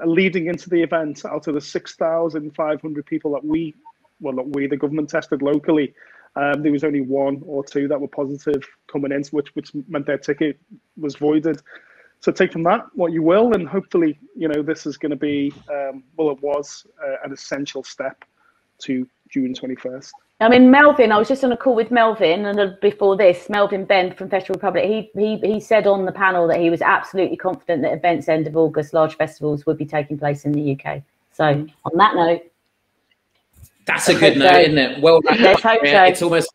uh, leading into the event, out of the 6,500 people that we, well, not we, the government tested locally, um, there was only one or two that were positive coming in, which which meant their ticket was voided. So take from that what you will, and hopefully, you know, this is going to be, um, well, it was uh, an essential step to June 21st. I mean, Melvin, I was just on a call with Melvin, and before this, Melvin Benn from Festival Republic, he, he, he said on the panel that he was absolutely confident that events end of August, large festivals would be taking place in the UK. So, mm. on that note, that's a good note, so. isn't it? Well, let's hope so. It's almost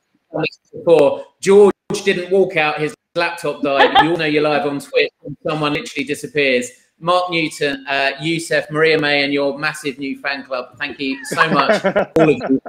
before George didn't walk out; his laptop died. you all know you're live on Twitch, and someone literally disappears. Mark Newton, uh, Yousef, Maria May, and your massive new fan club. Thank you so much, all of you,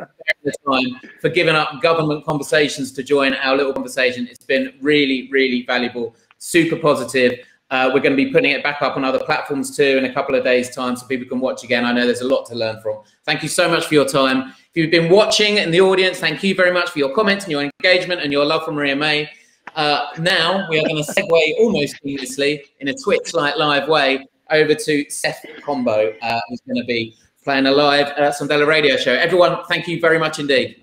the time for giving up government conversations to join our little conversation. It's been really, really valuable, super positive. Uh, we're going to be putting it back up on other platforms too in a couple of days' time so people can watch again. I know there's a lot to learn from. Thank you so much for your time. If you've been watching in the audience, thank you very much for your comments and your engagement and your love for Maria May. Uh, now we are going to segue almost seamlessly in a Twitch-like live way over to Seth Combo, uh, who's going to be playing a live uh, Sondela radio show. Everyone, thank you very much indeed.